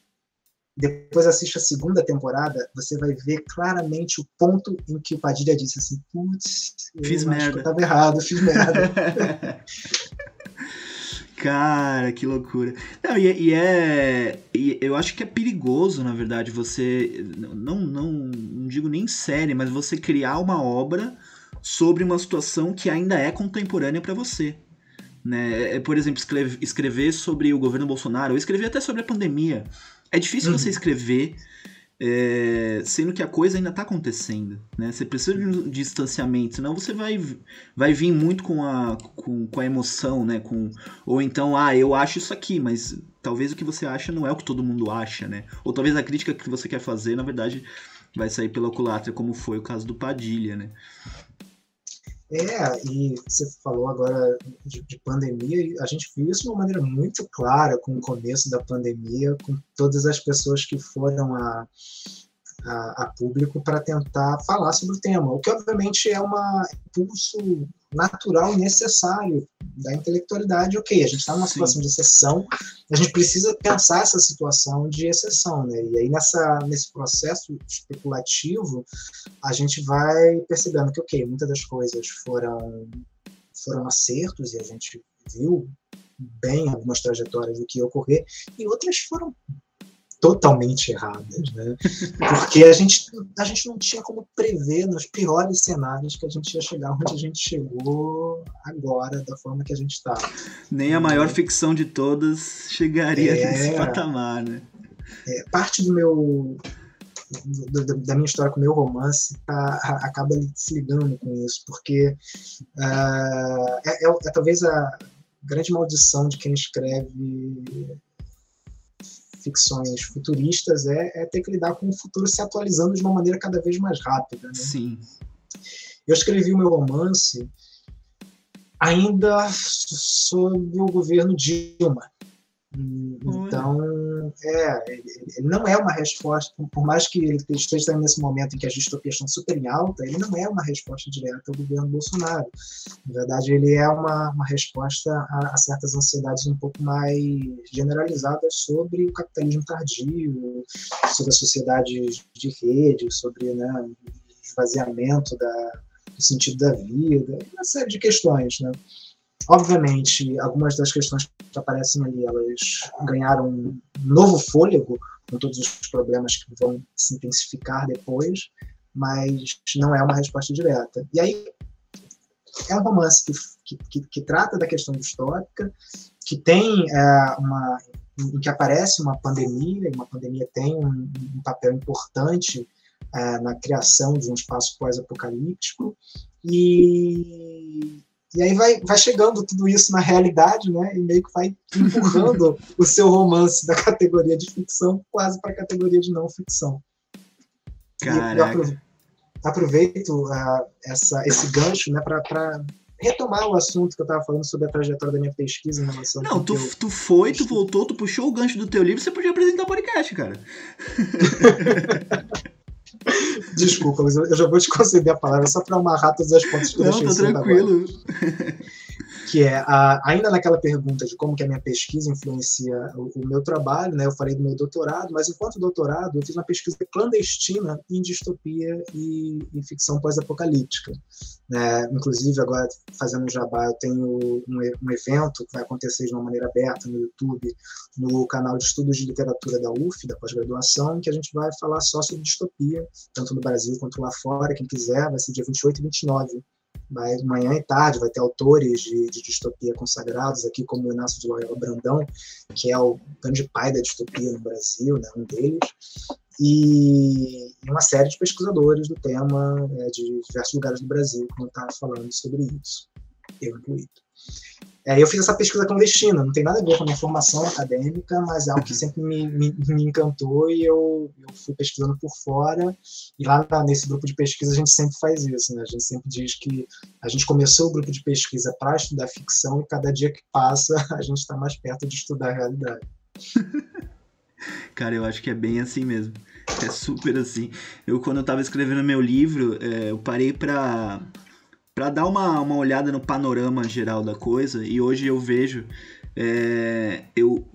depois assiste a segunda temporada, você vai ver claramente o ponto em que o Padilha disse assim, putz, fiz merda. eu tava errado, fiz merda. Cara, que loucura. Não, e, e é. E eu acho que é perigoso, na verdade, você. Não, não, não digo nem série, mas você criar uma obra sobre uma situação que ainda é contemporânea para você. Né? É, por exemplo, escrever, escrever sobre o governo Bolsonaro, ou escrever até sobre a pandemia. É difícil uhum. você escrever é, sendo que a coisa ainda está acontecendo, né? Você precisa de um distanciamento, senão você vai, vai vir muito com a, com, com a emoção, né? Com, ou então, ah, eu acho isso aqui, mas talvez o que você acha não é o que todo mundo acha, né? Ou talvez a crítica que você quer fazer, na verdade, vai sair pela culatra, como foi o caso do Padilha, né? É, e você falou agora de, de, pandemia, a gente viu isso de uma maneira muito clara com o começo da pandemia, com todas as pessoas que foram a, a, a público para tentar falar sobre o tema, o que obviamente é um impulso natural e necessário da intelectualidade. Ok, a gente está numa Sim. situação de exceção, a gente precisa pensar essa situação de exceção, né? E aí nessa, nesse processo especulativo, a gente vai percebendo que, ok, muitas das coisas foram, foram acertos e a gente viu bem algumas trajetórias do que ia ocorrer, e outras foram totalmente erradas, né? Porque a gente, a gente não tinha como prever nos piores cenários que a gente ia chegar onde a gente chegou agora, da forma que a gente está. Nem a maior ficção de todas chegaria é, nesse patamar, né? É, parte do meu da minha história com o meu romance tá, acaba se ligando com isso, porque uh, é, é, é talvez a grande maldição de quem escreve ficções futuristas é, é, ter que lidar com o futuro se atualizando de uma maneira cada vez mais rápida. Né? Sim. Eu escrevi o meu romance ainda sob o governo Dilma. Então, é, não é uma resposta, por mais que ele esteja nesse momento em que as distopias estão super em alta, ele não é uma resposta direta ao governo Bolsonaro. Na verdade, ele é uma, uma resposta a, a certas ansiedades um pouco mais generalizadas sobre o capitalismo tardio, sobre a sociedade de rede, sobre né, o esvaziamento da, do sentido da vida, uma série de questões, né? Obviamente, algumas das questões que aparecem ali, elas ganharam um novo fôlego com todos os problemas que vão se intensificar depois, mas não é uma resposta direta. E aí, é um romance que, que, que trata da questão distópica, que tem é, uma em que aparece uma pandemia, e uma pandemia tem um, um papel importante é, na criação de um espaço pós-apocalíptico, e, e aí vai, vai chegando tudo isso na realidade, né? E meio que vai empurrando o seu romance da categoria de ficção quase para a categoria de não ficção. Caraca. aproveito uh, essa, esse gancho né, para retomar o assunto que eu estava falando sobre a trajetória da minha pesquisa em relação Não, tu, eu... tu foi, tu voltou, tu puxou o gancho do teu livro, você podia apresentar o podcast, cara. Desculpa, mas eu já vou te conceder a palavra só para amarrar todas as pontas que eu Não, deixei tá tranquilo. que é a, ainda naquela pergunta de como que a minha pesquisa influencia o, o, meu trabalho, né? Eu falei do meu doutorado, mas enquanto doutorado eu fiz uma pesquisa clandestina em distopia e, e ficção pós-apocalíptica. Né? Inclusive agora fazendo um jabá, eu tenho um, um, evento que vai acontecer de uma maneira aberta no YouTube, no canal de estudos de literatura da UF, da pós-graduação, que a gente vai falar só sobre distopia, tanto no Brasil quanto lá fora. Quem quiser, vai ser dia 28 e 29 vai manhã e tarde, vai ter autores de, de, distopia consagrados aqui, como o Inácio de Loyola Brandão, que é o grande pai da distopia no Brasil, né, um deles, e, uma série de pesquisadores do tema né, de diversos lugares do Brasil, como está falando sobre isso, eu incluído. É, eu fiz essa pesquisa clandestina, não tem nada a ver com a minha formação acadêmica, mas é algo que sempre me, me, me encantou e eu, eu, fui pesquisando por fora. E lá nesse grupo de pesquisa a gente sempre faz isso, né? A gente sempre diz que a gente começou o grupo de pesquisa para estudar ficção e cada dia que passa a gente está mais perto de estudar a realidade. Cara, eu acho que é bem assim mesmo. É super assim. Eu, quando eu estava escrevendo meu livro, é, eu parei para para dar uma, uma olhada no panorama geral da coisa, e hoje eu vejo. É, eu,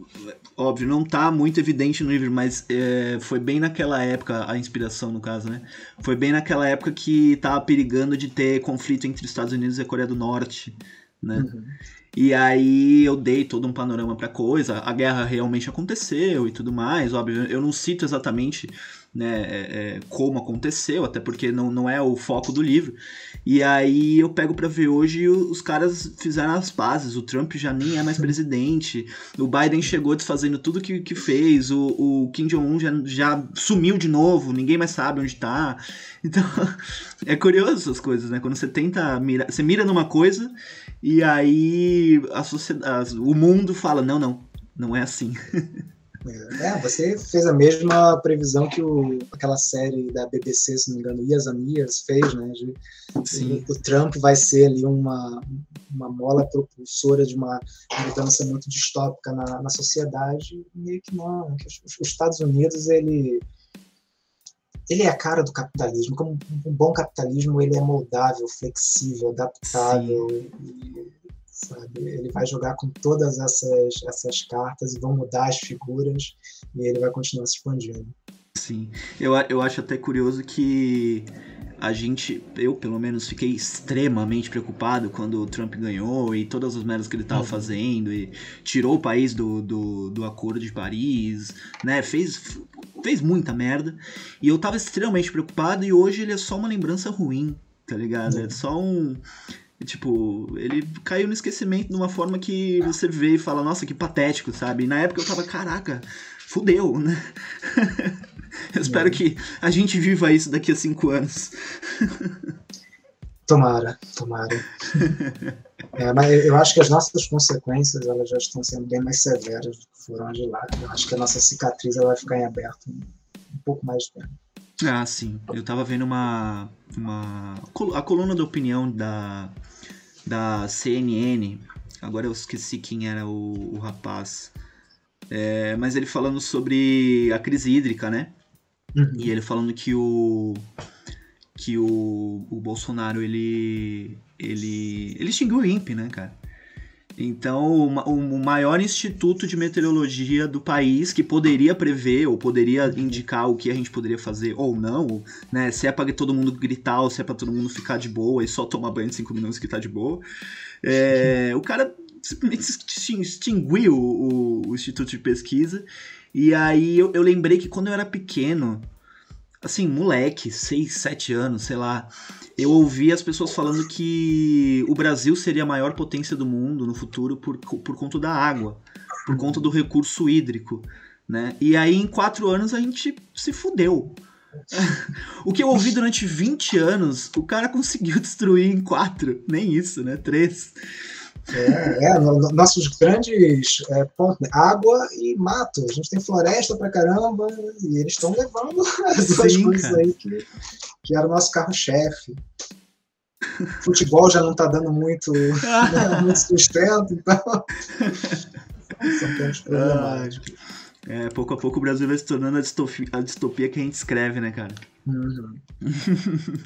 óbvio, não tá muito evidente no livro, mas é, foi bem naquela época, a inspiração no caso, né? Foi bem naquela época que tava perigando de ter conflito entre Estados Unidos e a Coreia do Norte, né? Uhum. E aí eu dei todo um panorama pra coisa, a guerra realmente aconteceu e tudo mais, óbvio, eu não cito exatamente né, é, é, como aconteceu, até porque não, não é o foco do livro. E aí eu pego para ver hoje os caras fizeram as pazes, o Trump já nem é mais presidente, o Biden chegou desfazendo tudo que, que fez, o, o Kim Jong-un já, já sumiu de novo, ninguém mais sabe onde tá. Então, é curioso essas coisas, né? Quando você tenta mirar, você mira numa coisa e aí a sociedade, o mundo fala, não, não, não é assim. É, você fez a mesma previsão que o, aquela série da BBC, se não me engano, Ias Amias fez, né? De, Sim. O, o Trump vai ser ali uma, uma mola propulsora de uma mudança muito distópica na, na sociedade. Meio que não. Que os, os Estados Unidos, ele ele é a cara do capitalismo. Como um bom capitalismo, ele é moldável, flexível, adaptável. E, sabe? Ele vai jogar com todas essas, essas cartas e vão mudar as figuras e ele vai continuar se expandindo. Sim, eu, eu acho até curioso que a gente, eu pelo menos, fiquei extremamente preocupado quando o Trump ganhou e todas as merdas que ele estava uhum. fazendo e tirou o país do, do, do Acordo de Paris, né? Fez, fez muita merda. E eu tava extremamente preocupado e hoje ele é só uma lembrança ruim, tá ligado? É só um. Tipo, ele caiu no esquecimento de uma forma que você vê e fala, nossa, que patético, sabe? E na época eu tava, caraca, fudeu, né? eu espero que a gente viva isso daqui a cinco anos. Tomara, tomara. É, mas eu acho que as nossas consequências elas já estão sendo bem mais severas do que foram de lá. Eu acho que a nossa cicatriz ela vai ficar em aberto um, pouco mais de tempo. Ah, sim. Eu tava vendo uma, uma. A coluna de opinião da, da CNN. Agora eu esqueci quem era o, o rapaz. É, mas ele falando sobre a crise hídrica, né? Uhum. E ele falando que o. Que o, o Bolsonaro ele. Ele. Ele extinguiu o INPE, né, cara? Então, o, maior instituto de meteorologia do país que poderia prever ou poderia indicar o que a gente poderia fazer ou não, né? Se é para todo mundo gritar ou se é para todo mundo ficar de boa e só tomar banho de 5 minutos que tá de boa. É, o cara simplesmente extinguiu o, o, Instituto de Pesquisa. E aí eu, eu lembrei que quando eu era pequeno, assim, moleque, 6, 7 anos, sei lá, eu ouvi as pessoas falando que o Brasil seria a maior potência do mundo no futuro por, por conta da água, por conta do recurso hídrico, né? E aí em quatro anos a gente se fudeu. o que eu ouvi durante 20 anos, o cara conseguiu destruir em quatro, nem isso, né? Três. É, é nossos grandes é, pontos, né? água e mato. A gente tem floresta pra caramba e eles estão levando as duas Sim, coisas cara. aí que, que era o nosso carro-chefe. Futebol já não está dando muito, muito sustento, então. São pontos problemáticos. É, pouco a pouco o Brasil vai se tornando a distopia, a distopia que a gente escreve, né, cara? Uhum.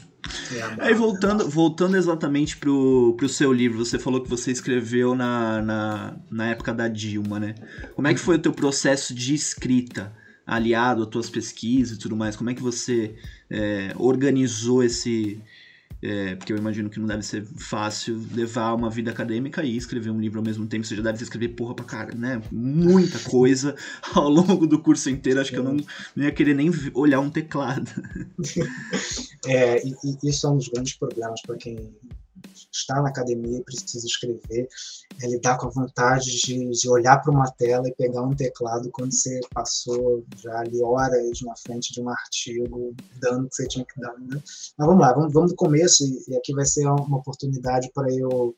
é, Aí voltando, voltando exatamente pro, pro seu livro, você falou que você escreveu na, na, na época da Dilma, né? Como é que foi o teu processo de escrita, aliado às tuas pesquisas e tudo mais? Como é que você é, organizou esse, é, porque eu imagino que não deve ser fácil levar uma vida acadêmica e escrever um livro ao mesmo tempo. Você já deve escrever porra pra cara, né? Muita coisa ao longo do curso inteiro. Acho que eu não, não ia querer nem olhar um teclado. É, e, e isso é um dos grandes problemas para quem está na academia e precisa escrever, é lidar com a vontade de, de olhar para uma tela e pegar um teclado quando você passou já ali horas na frente de um artigo, dando o que você tinha que dar. Né? Mas vamos lá, vamos, vamos do começo, e, e aqui vai ser uma oportunidade para eu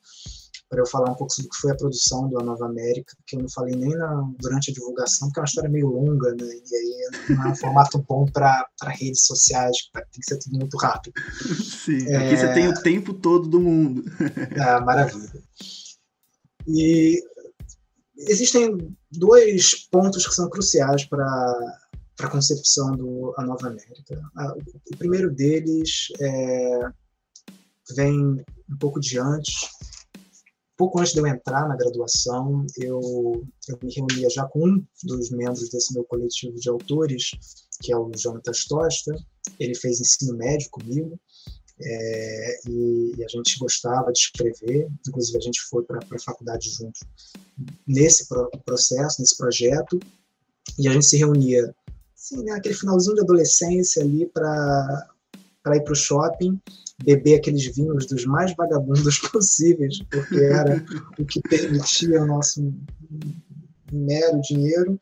para eu falar um pouco sobre o que foi a produção do A Nova América, que eu não falei nem na, durante a divulgação, porque é uma história meio longa, né? E aí não é um formato bom para redes sociais, tem que ser tudo muito rápido. Sim, é... aqui você tem o tempo todo do mundo. Ah, maravilha. E existem dois pontos que são cruciais para para a concepção do A Nova América. O primeiro deles é, vem um pouco de antes, pouco antes de eu entrar na graduação, eu, eu me reunia já com um dos membros desse meu coletivo de autores, que é o Jonatas Tosta. Ele fez ensino médio comigo é, e, e, a gente gostava de escrever. Inclusive, a gente foi para a faculdade junto nesse pro, processo, nesse projeto. E a gente se reunia, assim, né, aquele finalzinho de adolescência ali para ir para o shopping beber aqueles vinhos dos mais vagabundos possíveis, porque era o que permitia o nosso mero dinheiro,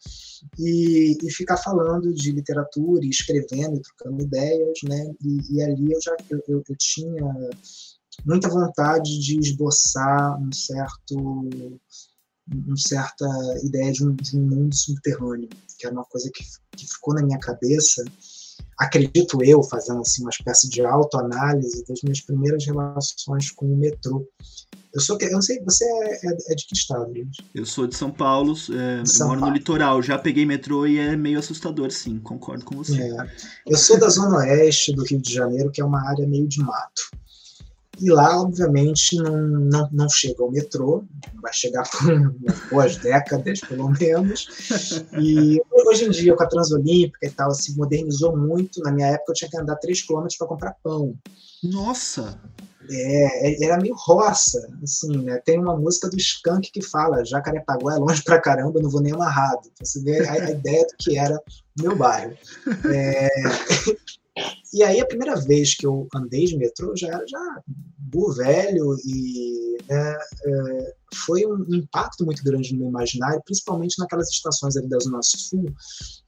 e, e, ficar falando de literatura, e escrevendo, e trocando ideias, né? E, e ali eu já eu, eu, eu, tinha muita vontade de esboçar um certo uma certa ideia de um, de um mundo subterrâneo, que era uma coisa que, que ficou na minha cabeça acredito eu, fazendo assim uma espécie de autoanálise das minhas primeiras relações com o metrô. Eu sou, eu não sei, você é, é, é de que estado, gente? Eu sou de São Paulo, é, São eu moro Paulo. no litoral. Já peguei metrô e é meio assustador, sim, concordo com você. É. Eu sou da zona oeste do Rio de Janeiro, que é uma área meio de mato. E lá, obviamente, não, não, não chega ao metrô, vai chegar por boas décadas, pelo menos. E hoje em dia, com a Transolímpica e tal, se modernizou muito. Na minha época, eu tinha que andar 3 km para comprar pão. Nossa! É, é, era meio roça, assim, né? Tem uma música do Skank que fala Jacarepaguá é longe pra caramba, não vou nem amarrado. Então, você vê a, a ideia do que era o meu bairro. É... E aí, a primeira vez que eu andei de metrô, já era já burro velho e né, é, foi um impacto muito grande no meu imaginário, principalmente naquelas estações ali da Zona Sul,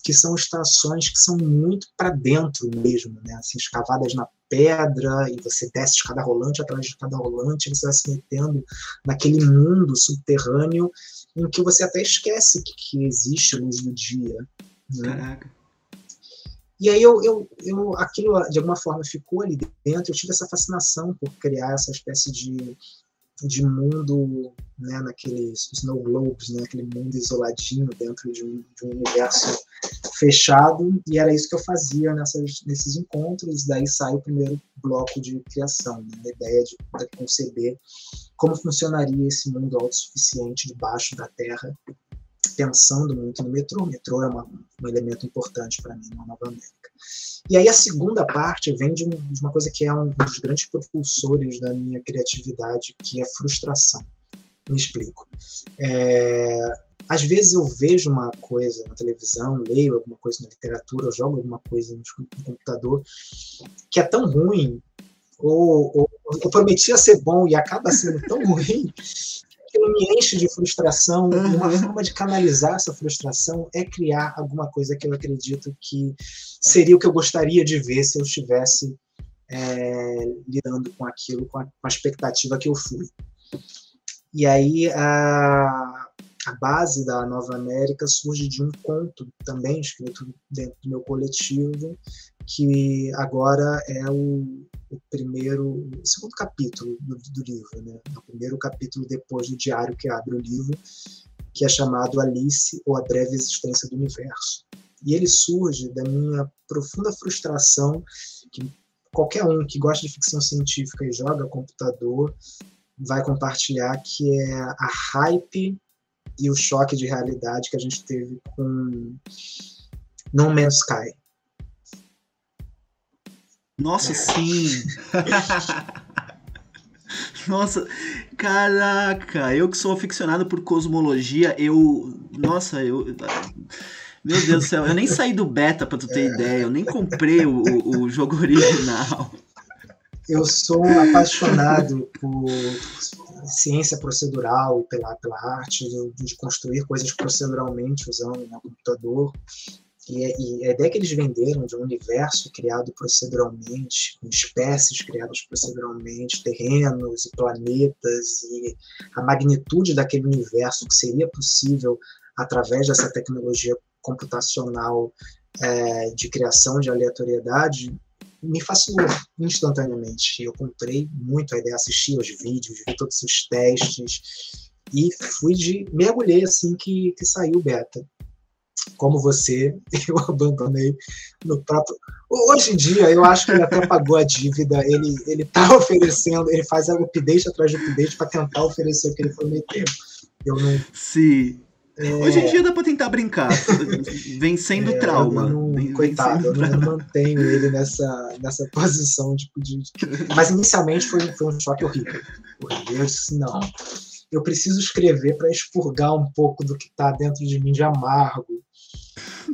que são estações que são muito para dentro mesmo, né, assim, escavadas na pedra, e você desce escada rolante atrás de escada rolante, você vai se metendo naquele mundo subterrâneo em que você até esquece que, que existe luz do dia. Né? Caraca. E aí eu, eu, eu, aquilo de alguma forma ficou ali dentro, eu tive essa fascinação por criar essa espécie de, de mundo, né, naqueles snow globes, né, aquele mundo isoladinho dentro de um, de um universo fechado, e era isso que eu fazia nessas, nesses encontros, daí sai o primeiro bloco de criação, né, a ideia de, de conceber como funcionaria esse mundo autossuficiente debaixo da Terra, pensando muito no metrô. O metrô é uma, um elemento importante para mim na Nova América. E aí a segunda parte vem de, um, de, uma coisa que é um dos grandes propulsores da minha criatividade, que é frustração. Me explico. É, às vezes eu vejo uma coisa na televisão, leio alguma coisa na literatura, eu jogo alguma coisa no, computador, que é tão ruim, ou, ou, ou prometia ser bom e acaba sendo tão ruim, aquilo me enche de frustração. Uhum. Uma forma de canalizar essa frustração é criar alguma coisa que eu acredito que seria o que eu gostaria de ver se eu estivesse é, lidando com aquilo, com a, com a, expectativa que eu fui. E aí a, a base da Nova América surge de um conto também escrito dentro do meu coletivo, que agora é o, o primeiro, o segundo capítulo do, do livro, né? É o primeiro capítulo depois do diário que abre o livro, que é chamado Alice ou a Breve Existência do Universo. E ele surge da minha profunda frustração que qualquer um que gosta de ficção científica e joga computador vai compartilhar, que é a hype e o choque de realidade que a gente teve com No Man's Sky. Nossa, sim! Nossa, caraca, eu que sou aficionado por cosmologia, eu. Nossa, eu. Meu Deus do céu, eu nem saí do beta pra tu ter é. ideia, eu nem comprei o, o, o jogo original. Eu sou apaixonado por ciência procedural, pela, pela arte de, de construir coisas proceduralmente usando o computador. E, e, a ideia que eles venderam de um universo criado proceduralmente, com espécies criadas proceduralmente, terrenos e planetas, e a magnitude daquele universo que seria possível através dessa tecnologia computacional é, de criação de aleatoriedade, me fascinou instantaneamente. Eu comprei muito a ideia, assisti aos vídeos, vi todos os testes e fui de mergulhei assim que, que saiu o beta. Como você, eu abandonei no próprio. Hoje em dia, eu acho que ele até pagou a dívida. Ele ele está oferecendo, ele faz update atrás de update para tentar oferecer o que ele prometeu. Eu não. Sim. É... Hoje em dia dá pra tentar brincar, vencendo é, trauma. Não, coitado, eu não mantenho ele nessa, nessa posição tipo, de, de... Mas inicialmente foi, foi um choque horrível. Eu disse, não, eu preciso escrever para expurgar um pouco do que está dentro de mim de amargo.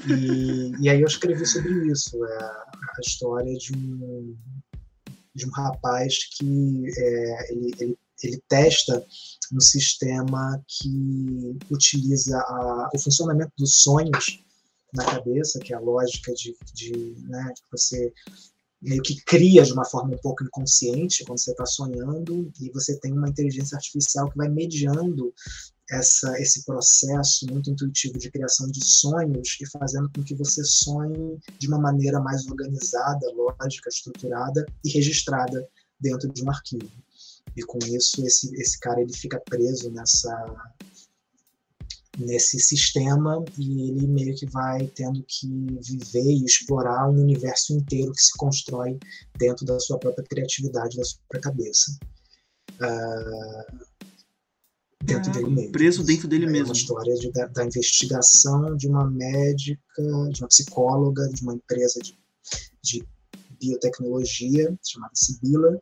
E, e aí eu escrevi sobre isso, é, a história de um, de um rapaz que é, ele, ele, ele testa um sistema que utiliza a, o funcionamento dos sonhos na cabeça, que é a lógica de, de, né, de você meio que cria de uma forma um pouco inconsciente quando você está sonhando e você tem uma inteligência artificial que vai mediando essa, esse processo muito intuitivo de criação de sonhos e fazendo com que você sonhe de uma maneira mais organizada, lógica, estruturada e registrada dentro de um arquivo. E com isso, esse, esse cara ele fica preso nessa nesse sistema e ele meio que vai tendo que viver e explorar um universo inteiro que se constrói dentro da sua própria criatividade, da sua própria cabeça. Uh, dentro dele mesmo. Preso dentro dele é mesmo. É uma história de, da, da, investigação de uma médica, de uma psicóloga, de uma empresa de, de biotecnologia, chamada Sibila,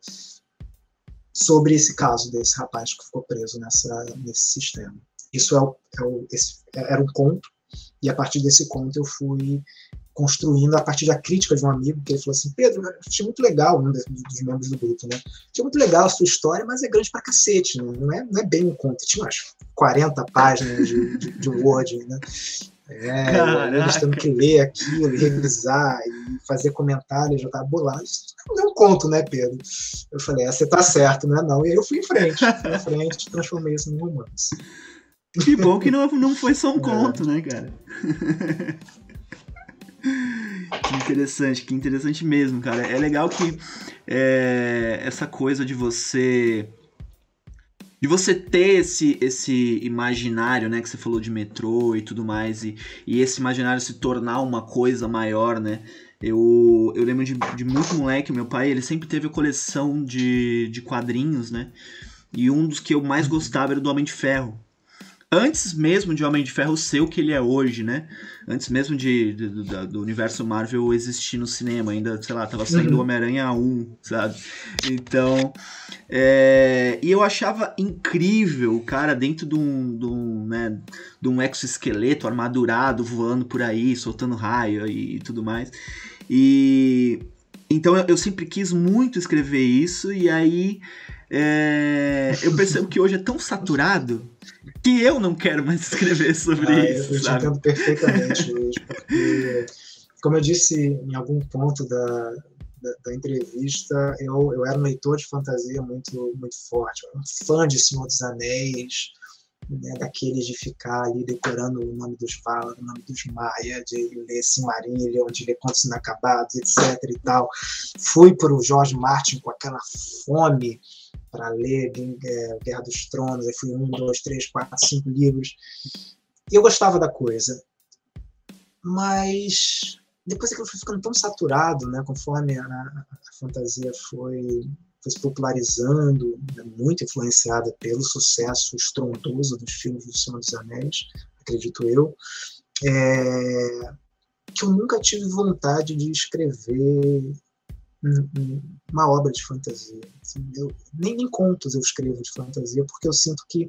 sobre esse caso desse rapaz que ficou preso nessa, nesse sistema. Isso é, o, é o, esse, era um conto, e a partir desse conto eu fui construindo a partir da crítica de um amigo, que ele falou assim, Pedro, achei muito legal, um dos, membros do grupo, né? Achei muito legal a sua história, mas é grande pra cacete, né? não, é, não é bem um conto. Tinha umas 40 páginas de, de, de Word, né? É, eles tendo que ler aquilo, revisar e fazer comentários, já tava bolado. Isso não é um conto, né, Pedro? Eu falei, é, você tá certo, não é não. E aí eu fui em frente, fui em frente, transformei isso num romance. Que bom que não, não foi só um é. conto, né, cara? Que interessante, que interessante mesmo, cara. É legal que é, essa coisa de você de você ter esse, esse imaginário, né, que você falou de metrô e tudo mais, e, e esse imaginário se tornar uma coisa maior, né? Eu, eu lembro de, de muito moleque, meu pai, ele sempre teve coleção de, de quadrinhos, né? E um dos que eu mais gostava era do Homem de Ferro antes mesmo de Homem de Ferro ser o que ele é hoje, né? Antes mesmo de, de do, do, universo Marvel existir no cinema, ainda, sei lá, tava saindo uhum. Homem-Aranha 1, sabe? Então, é... e eu achava incrível o cara dentro de um, de um, né, de um exoesqueleto armadurado, voando por aí, soltando raio e, e tudo mais. E então eu, eu sempre quis muito escrever isso, e aí é, eu percebo que hoje é tão saturado que eu não quero mais escrever sobre ah, isso. Eu, eu te entendo perfeitamente, Luiz, porque, como eu disse em algum ponto da, da, da, entrevista, eu, eu era um leitor de fantasia muito, muito forte, eu era um fã de Senhor dos Anéis, né, daqueles de ficar ali decorando o nome dos Valar, o nome dos Maia, de ler Silmarillion, de ler Contos Inacabados, etc. e tal. Fui para o George Martin com aquela fome para ler é, Guerra dos Tronos, aí fui um, dois, três, quatro, cinco livros. Eu gostava da coisa. Mas depois aquilo foi ficando tão saturado, né, conforme a, a fantasia foi, foi se popularizando, né, muito influenciada pelo sucesso estrondoso dos filmes do Senhor dos Anéis, acredito eu, é, que eu nunca tive vontade de escrever uma obra de fantasia. Assim, eu, nem em contos eu escrevo de fantasia, porque eu sinto que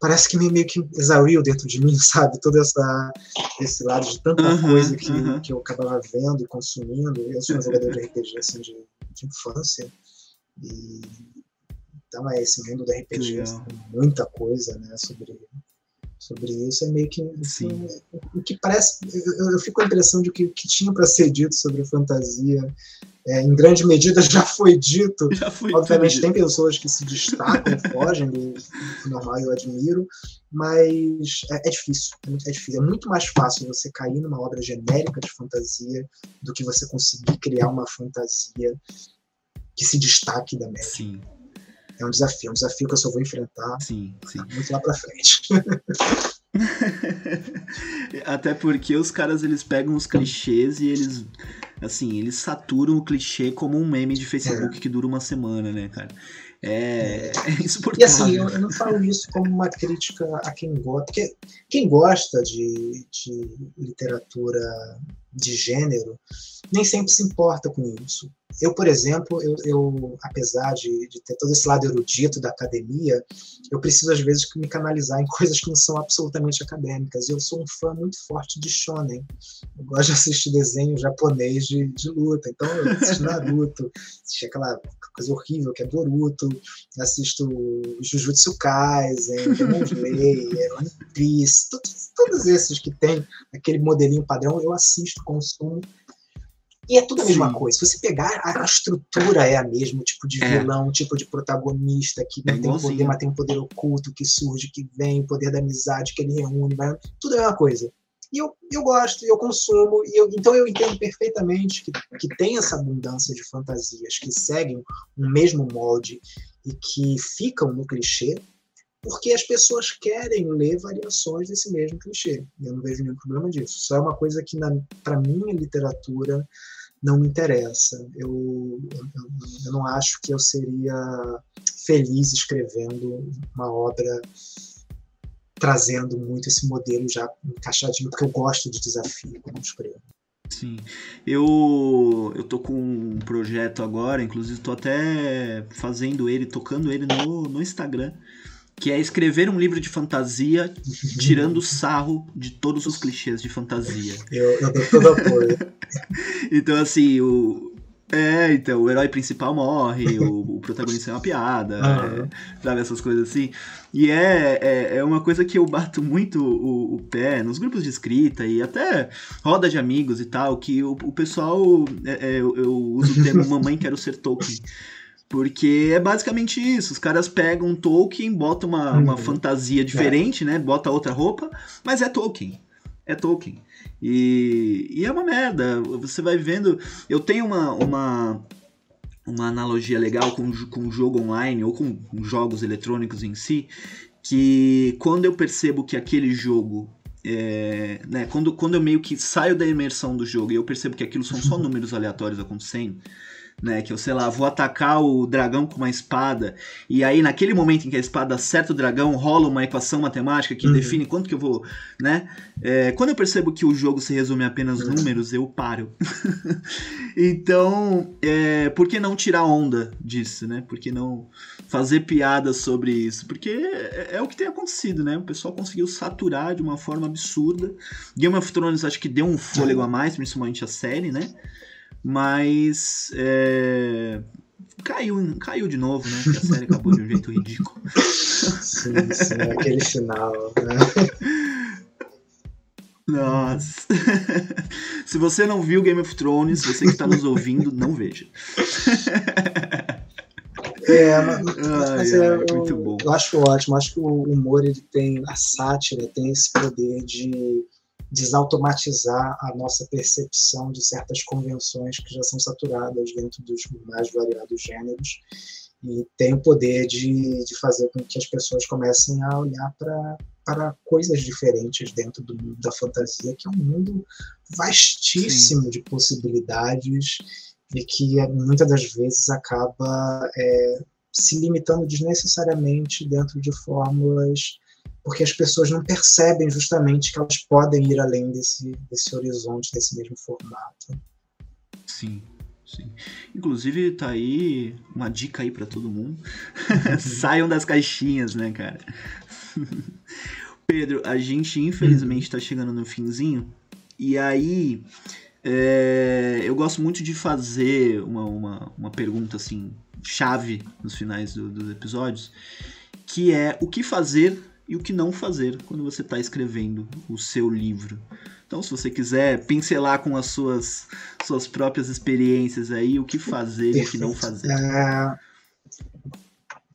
parece que me meio que exauriu dentro de mim, sabe? Todo essa, esse lado de tanta uhum, coisa que, uhum. que eu acabava vendo e consumindo. Eu sou um jogador de RPG assim, de, de infância. E, então é esse mundo do RPG, assim, muita coisa né, sobre, sobre isso. É meio que. Assim, o que parece. Eu, eu, fico com a impressão de que o que tinha para ser dito sobre fantasia é, em grande medida já foi dito. Já foi Obviamente tem pessoas que se destacam, fogem do, do normal, eu admiro, mas é, é, difícil, é muito, é difícil. É muito mais fácil você cair numa obra genérica de fantasia do que você conseguir criar uma fantasia que se destaque da média. Sim. É um desafio, é um desafio que eu só vou enfrentar sim, sim. muito lá para frente. Até porque os caras eles pegam os clichês e eles assim, eles saturam o clichê como um meme de Facebook é. que dura uma semana, né, cara? É, é insuportável. E assim, eu, eu, não falo isso como uma crítica a quem gosta, porque quem gosta de, de literatura de gênero nem sempre se importa com isso. Eu, por exemplo, eu, eu apesar de, de, ter todo esse lado erudito da academia, eu preciso às vezes me canalizar em coisas que não são absolutamente acadêmicas. Eu sou um fã muito forte de shonen. Eu gosto de assistir desenho japonês de, de luta. Então eu assisto Naruto, assisto aquela coisa horrível que é Boruto, assisto Jujutsu Kaisen, Demon Slayer, One Piece, todos, todos esses que tem aquele modelinho padrão, eu assisto, consumo E é tudo a mesma Sim. coisa. Se você pegar, a, estrutura é a mesma, o tipo de é. vilão, o tipo de protagonista que é tem poder, mas tem um poder oculto que surge, que vem, o poder da amizade que ele reúne, vai, tudo é a mesma coisa. E eu, eu gosto, eu consumo, e eu, então eu entendo perfeitamente que, que tem essa abundância de fantasias que seguem um mesmo molde e que ficam no clichê, porque as pessoas querem ler variações desse mesmo clichê. E eu não vejo nenhum problema disso. Só é uma coisa que, para minha literatura, não me interessa. Eu, eu, eu, não acho que eu seria feliz escrevendo uma obra trazendo muito esse modelo já encaixadinho, porque eu gosto de desafio quando escrevo. Sim. Eu, eu tô com um projeto agora, inclusive tô até fazendo ele, tocando ele no, no Instagram, que é escrever um livro de fantasia tirando sarro de todos os clichês de fantasia. Eu, eu dou todo apoio. então, assim, o, é, então, o herói principal morre, o, o protagonista é uma piada, é, sabe, essas coisas assim. E é, é, é, uma coisa que eu bato muito o, o, pé nos grupos de escrita e até roda de amigos e tal, que o, o pessoal, é, é eu, eu uso o termo mamãe quero ser Tolkien. Porque é basicamente isso. Os caras pegam Tolkien, botam uma, uma uhum. fantasia diferente, né? Bota outra roupa, mas é Tolkien. É Tolkien. E, e é uma merda. Você vai vendo. Eu tenho uma, uma, uma analogia legal com, com jogo online ou com jogos eletrônicos em si. Que quando eu percebo que aquele jogo é, né, quando, quando eu meio que saio da imersão do jogo e eu percebo que aquilo são só números aleatórios acontecendo, né? Que eu, sei lá, vou atacar o dragão com uma espada, e aí naquele momento em que a espada acerta o dragão, rola uma equação matemática que uhum. define quanto que eu vou, né? É, quando eu percebo que o jogo se resume a apenas uhum. números, eu paro. então, é, por que não tirar onda disso, né? Por que não fazer piadas sobre isso? Porque é, é o que tem acontecido, né? O pessoal conseguiu saturar de uma forma absurda. Game of Thrones acho que deu um fôlego a mais, principalmente a série, né? Mas é, caiu, caiu de novo, né? a série acabou de um jeito ridículo. Sim, sim, aquele final, né? Nossa. Se você não viu Game of Thrones, você que está nos ouvindo, não veja. É, mas, mas ai, é, ai, eu, muito bom. eu acho ótimo. Acho que o humor ele tem, a sátira tem esse poder de desautomatizar a nossa percepção de certas convenções que já são saturadas dentro dos mais variados gêneros e tem o poder de, de fazer com que as pessoas comecem a olhar para para coisas diferentes dentro do mundo da fantasia, que é um mundo vastíssimo Sim. de possibilidades e que muitas das vezes acaba é, se limitando desnecessariamente dentro de fórmulas porque as pessoas não percebem justamente que elas podem ir além desse, desse horizonte, desse mesmo formato. Sim, sim. Inclusive, tá aí uma dica aí para todo mundo. Saiam das caixinhas, né, cara? Pedro, a gente infelizmente está chegando no finzinho. E aí, é, eu gosto muito de fazer uma, uma, uma pergunta assim, chave nos finais do, dos episódios, que é o que fazer e o que não fazer quando você está escrevendo o seu livro. Então, se você quiser pincelar com as suas, suas próprias experiências aí, o que fazer Perfeito. e o que não fazer. É...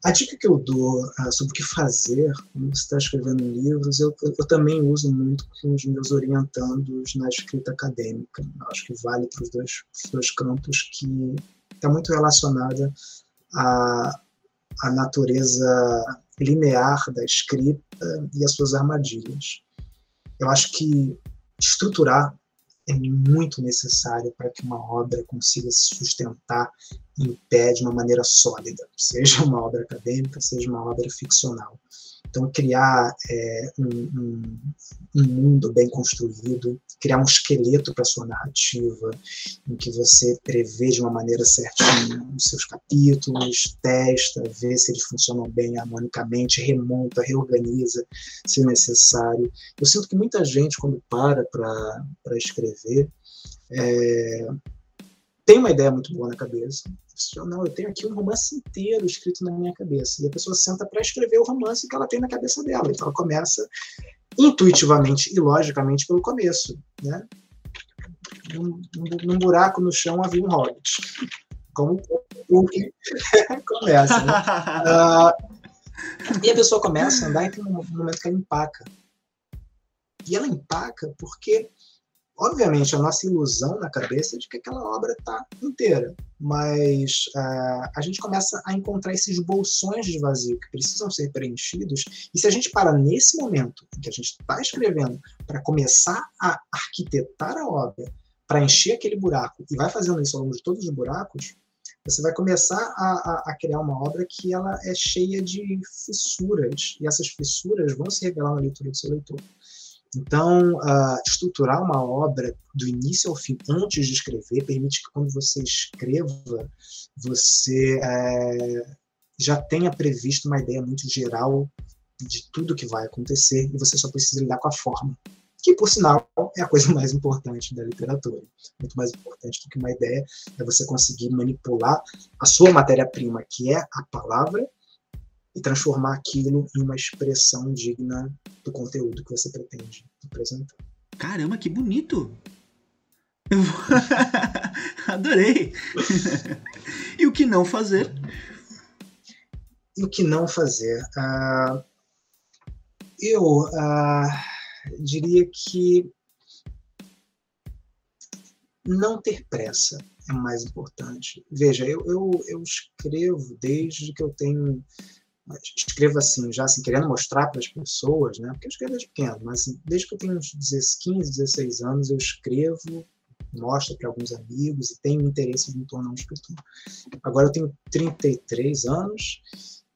A dica que eu dou uh, sobre o que fazer quando você está escrevendo livros, eu, eu, eu, também uso muito com os meus orientandos na escrita acadêmica. Eu acho que vale para os dois, dois campos, que está muito relacionada à, à natureza linear da escrita e as suas armadilhas. Eu acho que estruturar é muito necessário para que uma obra consiga se sustentar em pé de uma maneira sólida, seja uma obra acadêmica, seja uma obra ficcional. Então, criar é, um, um, um, mundo bem construído, criar um esqueleto para sua narrativa, em que você prevê de uma maneira certinha os seus capítulos, testa, vê se eles funcionam bem harmonicamente, remonta, reorganiza, se necessário. Eu sinto que muita gente, quando para para escrever, é, tem uma ideia muito boa na cabeça, não, eu tenho aqui um romance inteiro escrito na minha cabeça. E a pessoa senta para escrever o romance que ela tem na cabeça dela. Então ela começa intuitivamente e logicamente pelo começo, né? num, num buraco no chão havia um hobbit. Como o que começa, né? Uh, e a pessoa começa a andar e tem um momento que ela empaca. E ela empaca porque obviamente, a nossa ilusão na cabeça é de que aquela obra está inteira, mas uh, a gente começa a encontrar esses bolsões de vazio que precisam ser preenchidos, e se a gente para nesse momento em que a gente está escrevendo para começar a arquitetar a obra, para encher aquele buraco, e vai fazendo isso ao longo de todos os buracos, você vai começar a, a, a, criar uma obra que ela é cheia de fissuras, e essas fissuras vão se revelar na leitura do seu leitor. Então, uh, estruturar uma obra do início ao fim, antes de escrever, permite que quando você escreva, você é, já tenha previsto uma ideia muito geral de tudo que vai acontecer e você só precisa lidar com a forma, que, por sinal, é a coisa mais importante da literatura. Muito mais importante do que uma ideia é você conseguir manipular a sua matéria-prima, que é a palavra, e transformar aquilo em uma expressão digna do conteúdo que você pretende apresentar. Caramba, que bonito! Eu Adorei! e o que não fazer? E o que não fazer? Uh, eu uh, diria que não ter pressa é mais importante. Veja, eu, eu, eu escrevo desde que eu tenho escrevo assim, já assim, querendo mostrar para as pessoas, né? Porque eu escrevo desde pequeno, mas assim, desde que eu tenho uns 15, 16 anos, eu escrevo, mostro para alguns amigos e tenho interesse em me tornar um escritor. Agora eu tenho 33 anos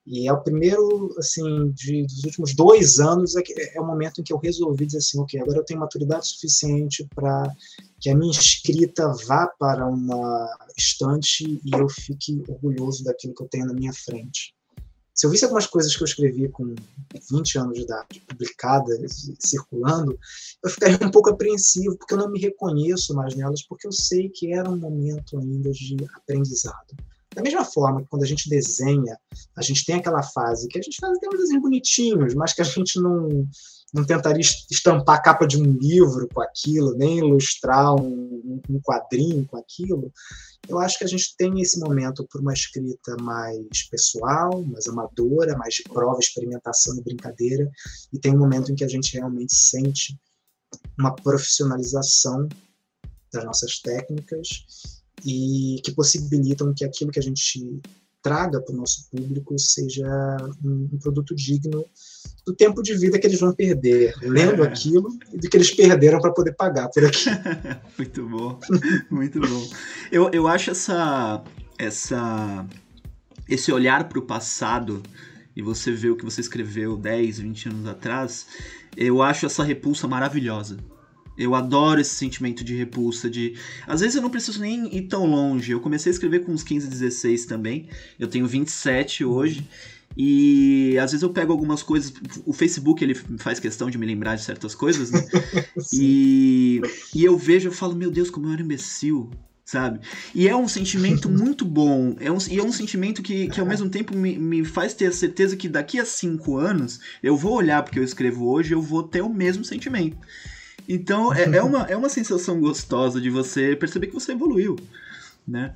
e é o primeiro, assim, de, dos últimos dois anos é, que, é o momento em que eu resolvi dizer assim, ok, agora eu tenho maturidade suficiente para que a minha escrita vá para uma estante e eu fique orgulhoso daquilo que eu tenho na minha frente se eu visse algumas coisas que eu escrevi com 20 anos de idade, publicadas, circulando, eu ficaria um pouco apreensivo, porque eu não me reconheço mais nelas, porque eu sei que era um momento ainda de aprendizado. Da mesma forma que quando a gente desenha, a gente tem aquela fase que a gente faz até uns desenhos bonitinhos, mas que a gente não, não tentaria estampar a capa de um livro com aquilo, nem ilustrar um, um quadrinho com aquilo. Eu acho que a gente tem esse momento por uma escrita mais pessoal, mais amadora, mais de prova, experimentação e brincadeira, e tem um momento em que a gente realmente sente uma profissionalização das nossas técnicas e que possibilitam que aquilo que a gente traga para o nosso público seja um, um, produto digno do tempo de vida que eles vão perder lendo é. aquilo e do que eles perderam para poder pagar por aquilo. muito bom, muito bom. Eu, eu acho essa, essa, esse olhar para o passado e você vê o que você escreveu 10, 20 anos atrás, eu acho essa repulsa maravilhosa. Eu adoro esse sentimento de repulsa, de. Às vezes eu não preciso nem ir tão longe. Eu comecei a escrever com uns 15, 16 também. Eu tenho 27 hoje. E às vezes eu pego algumas coisas. O Facebook ele faz questão de me lembrar de certas coisas, né? e, e eu vejo, eu falo, meu Deus, como eu era imbecil, sabe? E é um sentimento muito bom. É um, e é um sentimento que, que ao mesmo tempo me, me faz ter a certeza que daqui a cinco anos eu vou olhar porque eu escrevo hoje eu vou ter o mesmo sentimento. Então é, é, uma, é uma sensação gostosa de você perceber que você evoluiu, né?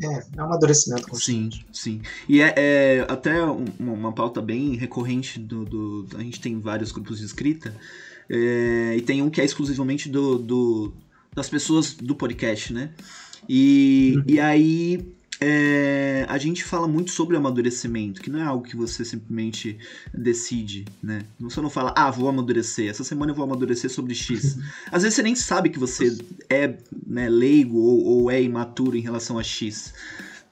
É, é um amadurecimento constante. Sim, sim. E é, é até uma, uma, pauta bem recorrente do, do, A gente tem vários grupos de escrita, é, e tem um que é exclusivamente do, do, das pessoas do podcast, né? E, uhum. e aí é, a gente fala muito sobre amadurecimento, que não é algo que você simplesmente decide, né? Você não fala, ah, vou amadurecer, essa semana eu vou amadurecer sobre X. Às vezes você nem sabe que você é né, leigo ou, ou é imaturo em relação a X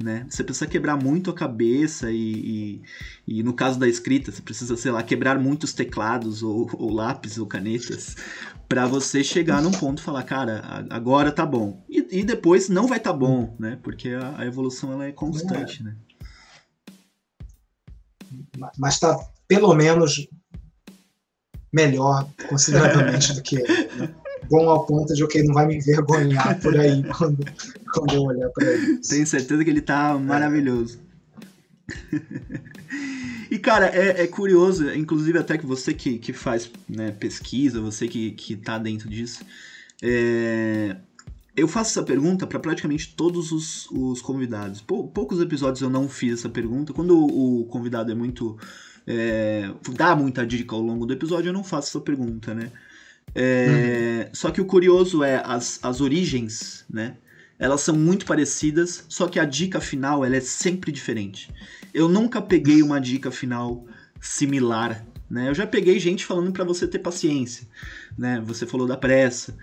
né? Você precisa quebrar muito a cabeça e, e, e, no caso da escrita, você precisa, sei lá, quebrar muitos teclados ou, ou lápis ou canetas para você chegar num ponto e falar, cara, agora tá bom. E, e depois não vai tá bom, né? Porque a, a evolução ela é constante, é. né? Mas tá pelo menos melhor consideravelmente do que né? Bom ao ponto de ok, não vai me envergonhar por aí quando, quando eu olhar para ele. Tenho certeza que ele tá maravilhoso. E, cara, é, é, curioso, inclusive até que você que, que faz né, pesquisa, você que, que tá dentro disso, é, eu faço essa pergunta para praticamente todos os, os convidados. Pou, poucos episódios eu não fiz essa pergunta. Quando o, o convidado é muito. É, dá muita dica ao longo do episódio, eu não faço essa pergunta, né? É, uhum. Só que o curioso é as, as origens, né? Elas são muito parecidas, só que a dica final ela é sempre diferente. Eu nunca peguei uma dica final similar né? Eu já peguei gente falando para você ter paciência, né? Você falou da pressa,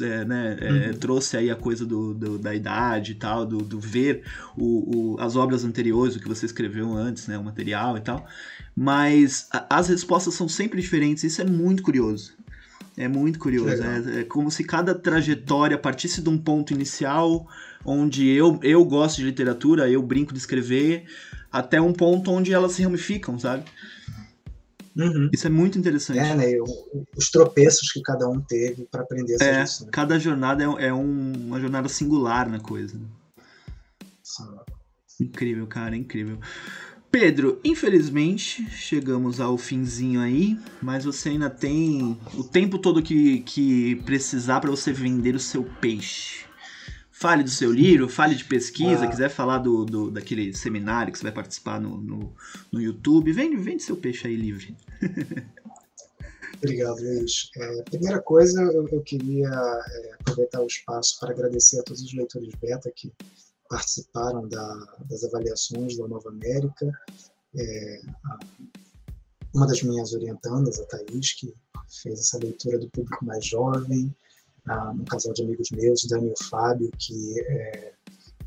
é, né? É, uhum. trouxe aí a coisa do, do, da idade e tal, do, do ver o, o, as obras anteriores, o que você escreveu antes, né? O material e tal. Mas a, as respostas são sempre diferentes, isso é muito curioso. É muito curioso. É, é, como se cada trajetória partisse de um ponto inicial, onde eu, eu gosto de literatura, eu brinco de escrever, até um ponto onde elas se ramificam, sabe? Uhum. Isso é muito interessante. É, né? Os tropeços que cada um teve para aprender essa é, lição. Cada jornada é, é um, uma jornada singular na coisa. Né? Incrível, cara, incrível. Pedro, infelizmente chegamos ao finzinho aí, mas você ainda tem o tempo todo que, que precisar para você vender o seu peixe. Fale do seu livro, fale de pesquisa, ah. quiser falar do, do, daquele seminário que você vai participar no, no, no YouTube, vende, vende seu peixe aí livre. Obrigado, Luiz. É, primeira coisa, eu, eu queria é, aproveitar o espaço para agradecer a todos os leitores beta que participaram da, das avaliações da Nova América. É, a, uma das minhas orientandas, a Thaís, que fez essa leitura do público mais jovem, um casal de amigos meus, Dani e Fábio, que é,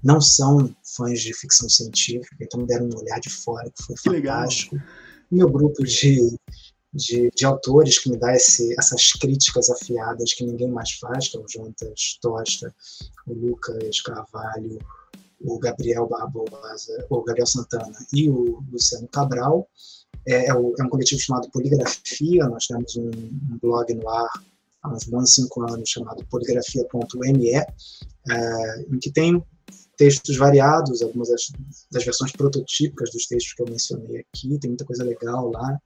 não são fãs de ficção científica, então me deram um olhar de fora que foi fantástico. Legal. Meu grupo de, de, de, autores que me dá esse, essas críticas afiadas que ninguém mais faz, que é o Jontas Tosta, o Lucas Carvalho, o Gabriel Barbosa, o Gabriel Santana e o Luciano Cabral. É, é, o, é um coletivo chamado Poligrafia, nós temos um, um blog no ar há uns bons cinco anos, chamado poligrafia.me, é, em que tem textos variados, algumas das, das, versões prototípicas dos textos que eu mencionei aqui, tem muita coisa legal lá.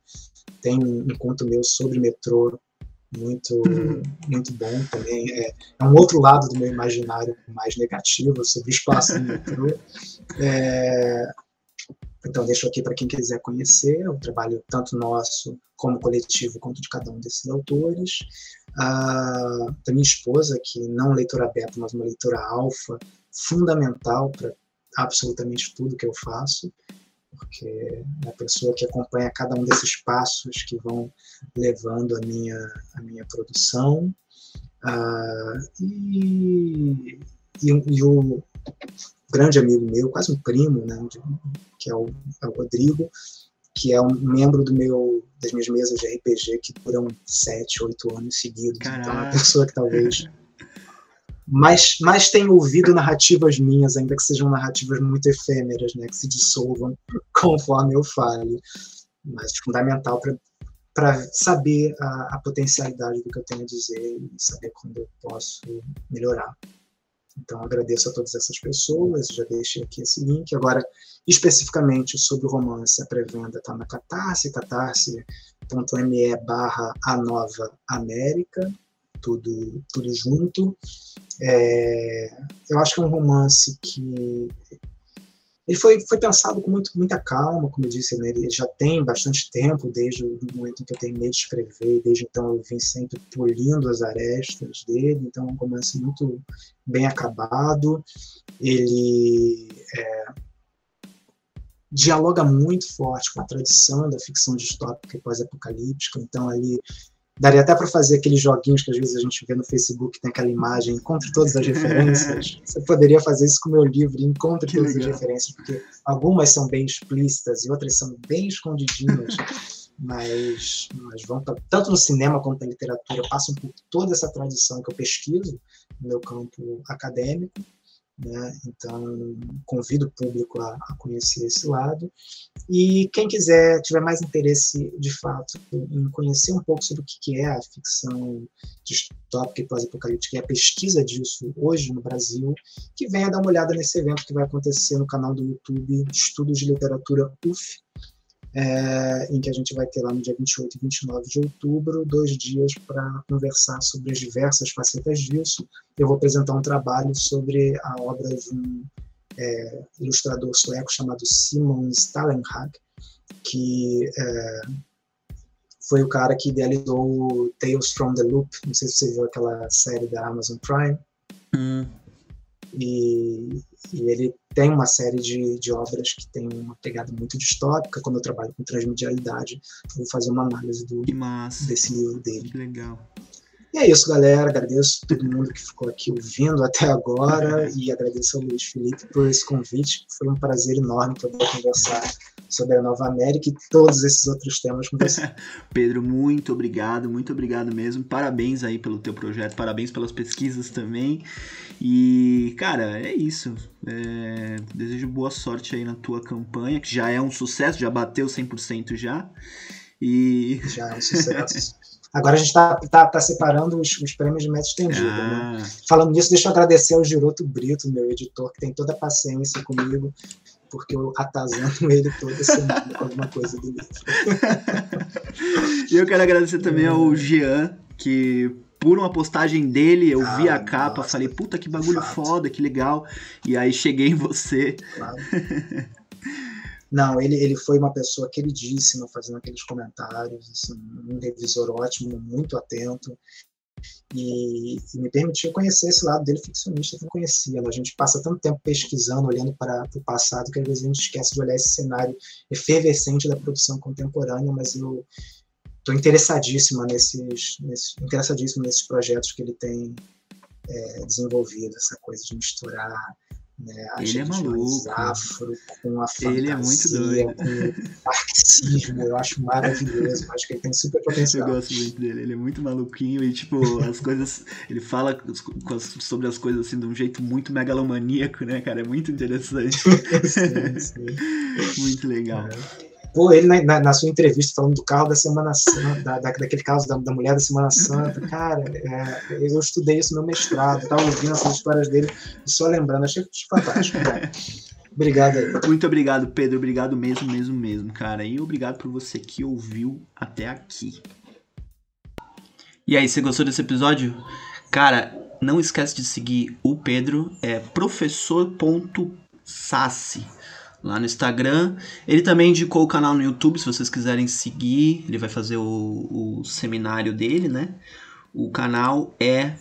Tem um, um conto meu sobre metrô muito uhum. muito bom também. É, é, um outro lado do meu imaginário mais negativo sobre o espaço do metrô. É, então, deixo aqui para quem quiser conhecer o trabalho tanto nosso como coletivo, quanto de cada um desses autores. Ah, da minha esposa, que não leitora beta, mas uma leitora alfa, fundamental para absolutamente tudo que eu faço, porque é a pessoa que acompanha cada um desses passos que vão levando a minha, a minha produção. Ah, e, e, e o grande amigo meu, quase um primo, né, que é o, é o Rodrigo, que é um membro do meu das minhas mesas de RPG que duram sete, oito anos seguidos. Caraca. Então é uma pessoa que talvez mais, mais tenha ouvido narrativas minhas, ainda que sejam narrativas muito efêmeras, né, que se dissolvam conforme eu fale. Mas fundamental para saber a, a potencialidade do que eu tenho a dizer e saber quando eu posso melhorar. Então, agradeço a todas essas pessoas, já deixei aqui esse link. Agora, especificamente sobre o romance, a pré-venda está na Catarse, catarse.me barra a nova América, tudo, tudo junto. É, eu acho que é um romance que ele foi, foi pensado com muito, muita calma, como eu disse, né? ele já tem bastante tempo, desde o momento em que eu terminei de escrever, desde então eu vim sempre polindo as arestas dele, então é um romance muito bem acabado, ele é, dialoga muito forte com a tradição da ficção distópica e pós-apocalíptica, então ali Daria até para fazer aqueles joguinhos que às vezes a gente vê no Facebook, tem aquela imagem, encontre todas as referências. Você poderia fazer isso com o meu livro, encontre que todas legal. as referências, porque algumas são bem explícitas e outras são bem escondidinhas, mas, mas vão pra, tanto no cinema quanto na literatura, passam por toda essa tradição que eu pesquiso no meu campo acadêmico. Né? Então, convido o público a, a, conhecer esse lado. E quem quiser, tiver mais interesse, de fato, em conhecer um pouco sobre o que é a ficção distópica e pós-apocalíptica e a pesquisa disso hoje no Brasil, que venha dar uma olhada nesse evento que vai acontecer no canal do YouTube Estudos de Literatura UF, é, em que a gente vai ter lá no dia 28 e 29 de outubro, dois dias para conversar sobre as diversas facetas disso. Eu vou apresentar um trabalho sobre a obra de um é, ilustrador sueco chamado Simon Stallenhag, que é, foi o cara que idealizou Tales from the Loop. Não sei se você viu aquela série da Amazon Prime. Hum. E, e, ele tem uma série de, de obras que tem uma pegada muito distópica. Quando eu trabalho com transmedialidade, eu vou fazer uma análise do, desse livro dele. Que legal. E é isso, galera. Agradeço todo mundo que ficou aqui ouvindo até agora e agradeço ao Luiz Felipe por esse convite. Foi um prazer enorme poder conversar sobre a Nova América e todos esses outros temas com você. Pedro, muito obrigado, muito obrigado mesmo. Parabéns aí pelo teu projeto, parabéns pelas pesquisas também. E, cara, é isso. É... Desejo boa sorte aí na tua campanha, que já é um sucesso, já bateu 100% já. E... Já é um sucesso. Agora a gente está tá, tá separando os, os, prêmios de meta estendida. Né? Ah. Né? Falando nisso, deixa eu agradecer ao Giroto Brito, meu editor, que tem toda a paciência comigo porque eu atazando ele toda semana com alguma coisa do livro. e eu quero agradecer também ao Jean, que por uma postagem dele, eu ah, vi a capa, nossa, falei, puta que bagulho fato. foda, que legal. E aí cheguei em você. Claro. Não, ele, ele foi uma pessoa queridíssima fazendo aqueles comentários, assim, um revisor ótimo, muito atento e, e, me permitiu conhecer esse lado dele ficcionista que eu não conhecia. A gente passa tanto tempo pesquisando, olhando para o passado, que às vezes a gente esquece de olhar esse cenário efervescente da produção contemporânea, mas eu estou interessadíssima nesses, nesses, interessadíssimo nesses projetos que ele tem é, desenvolvido, essa coisa de misturar né? Ele é maluco. Afro, com a fantasia, ele é muito doido. com marxismo, eu acho maravilhoso. Eu acho que ele tem super potencial. Eu gosto muito dele, ele é muito maluquinho e, tipo, as coisas. Ele fala sobre as coisas assim de um jeito muito megalomaníaco, né, cara? É muito interessante. sim, sim. muito legal. É. Pô, ele na, na, sua entrevista falando do carro da Semana Santa, da, daquele caso da, da, mulher da Semana Santa, cara, é, eu estudei isso no mestrado, estava ouvindo essas histórias dele só lembrando, achei fantástico. Obrigado aí. Muito obrigado, Pedro. Obrigado mesmo, mesmo, mesmo, cara. E obrigado por você que ouviu até aqui. E aí, você gostou desse episódio? Cara, não esquece de seguir o Pedro, é professor.sassi lá no Instagram. Ele também indicou o canal no YouTube, se vocês quiserem seguir. Ele vai fazer o, o seminário dele, né? O canal é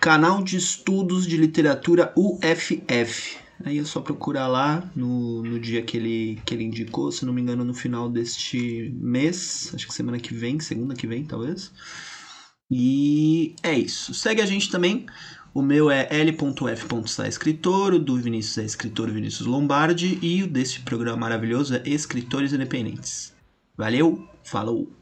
Canal de Estudos de Literatura UFF. Aí é só procurar lá no, no dia que ele, que ele indicou, se não me engano, no final deste mês. Acho que semana que vem, segunda que vem, talvez. E é isso. Segue a gente também o meu é l.f.saescritor, o do Vinícius é escritor Vinícius Lombardi e o desse programa maravilhoso é Escritores Independentes. Valeu, falou!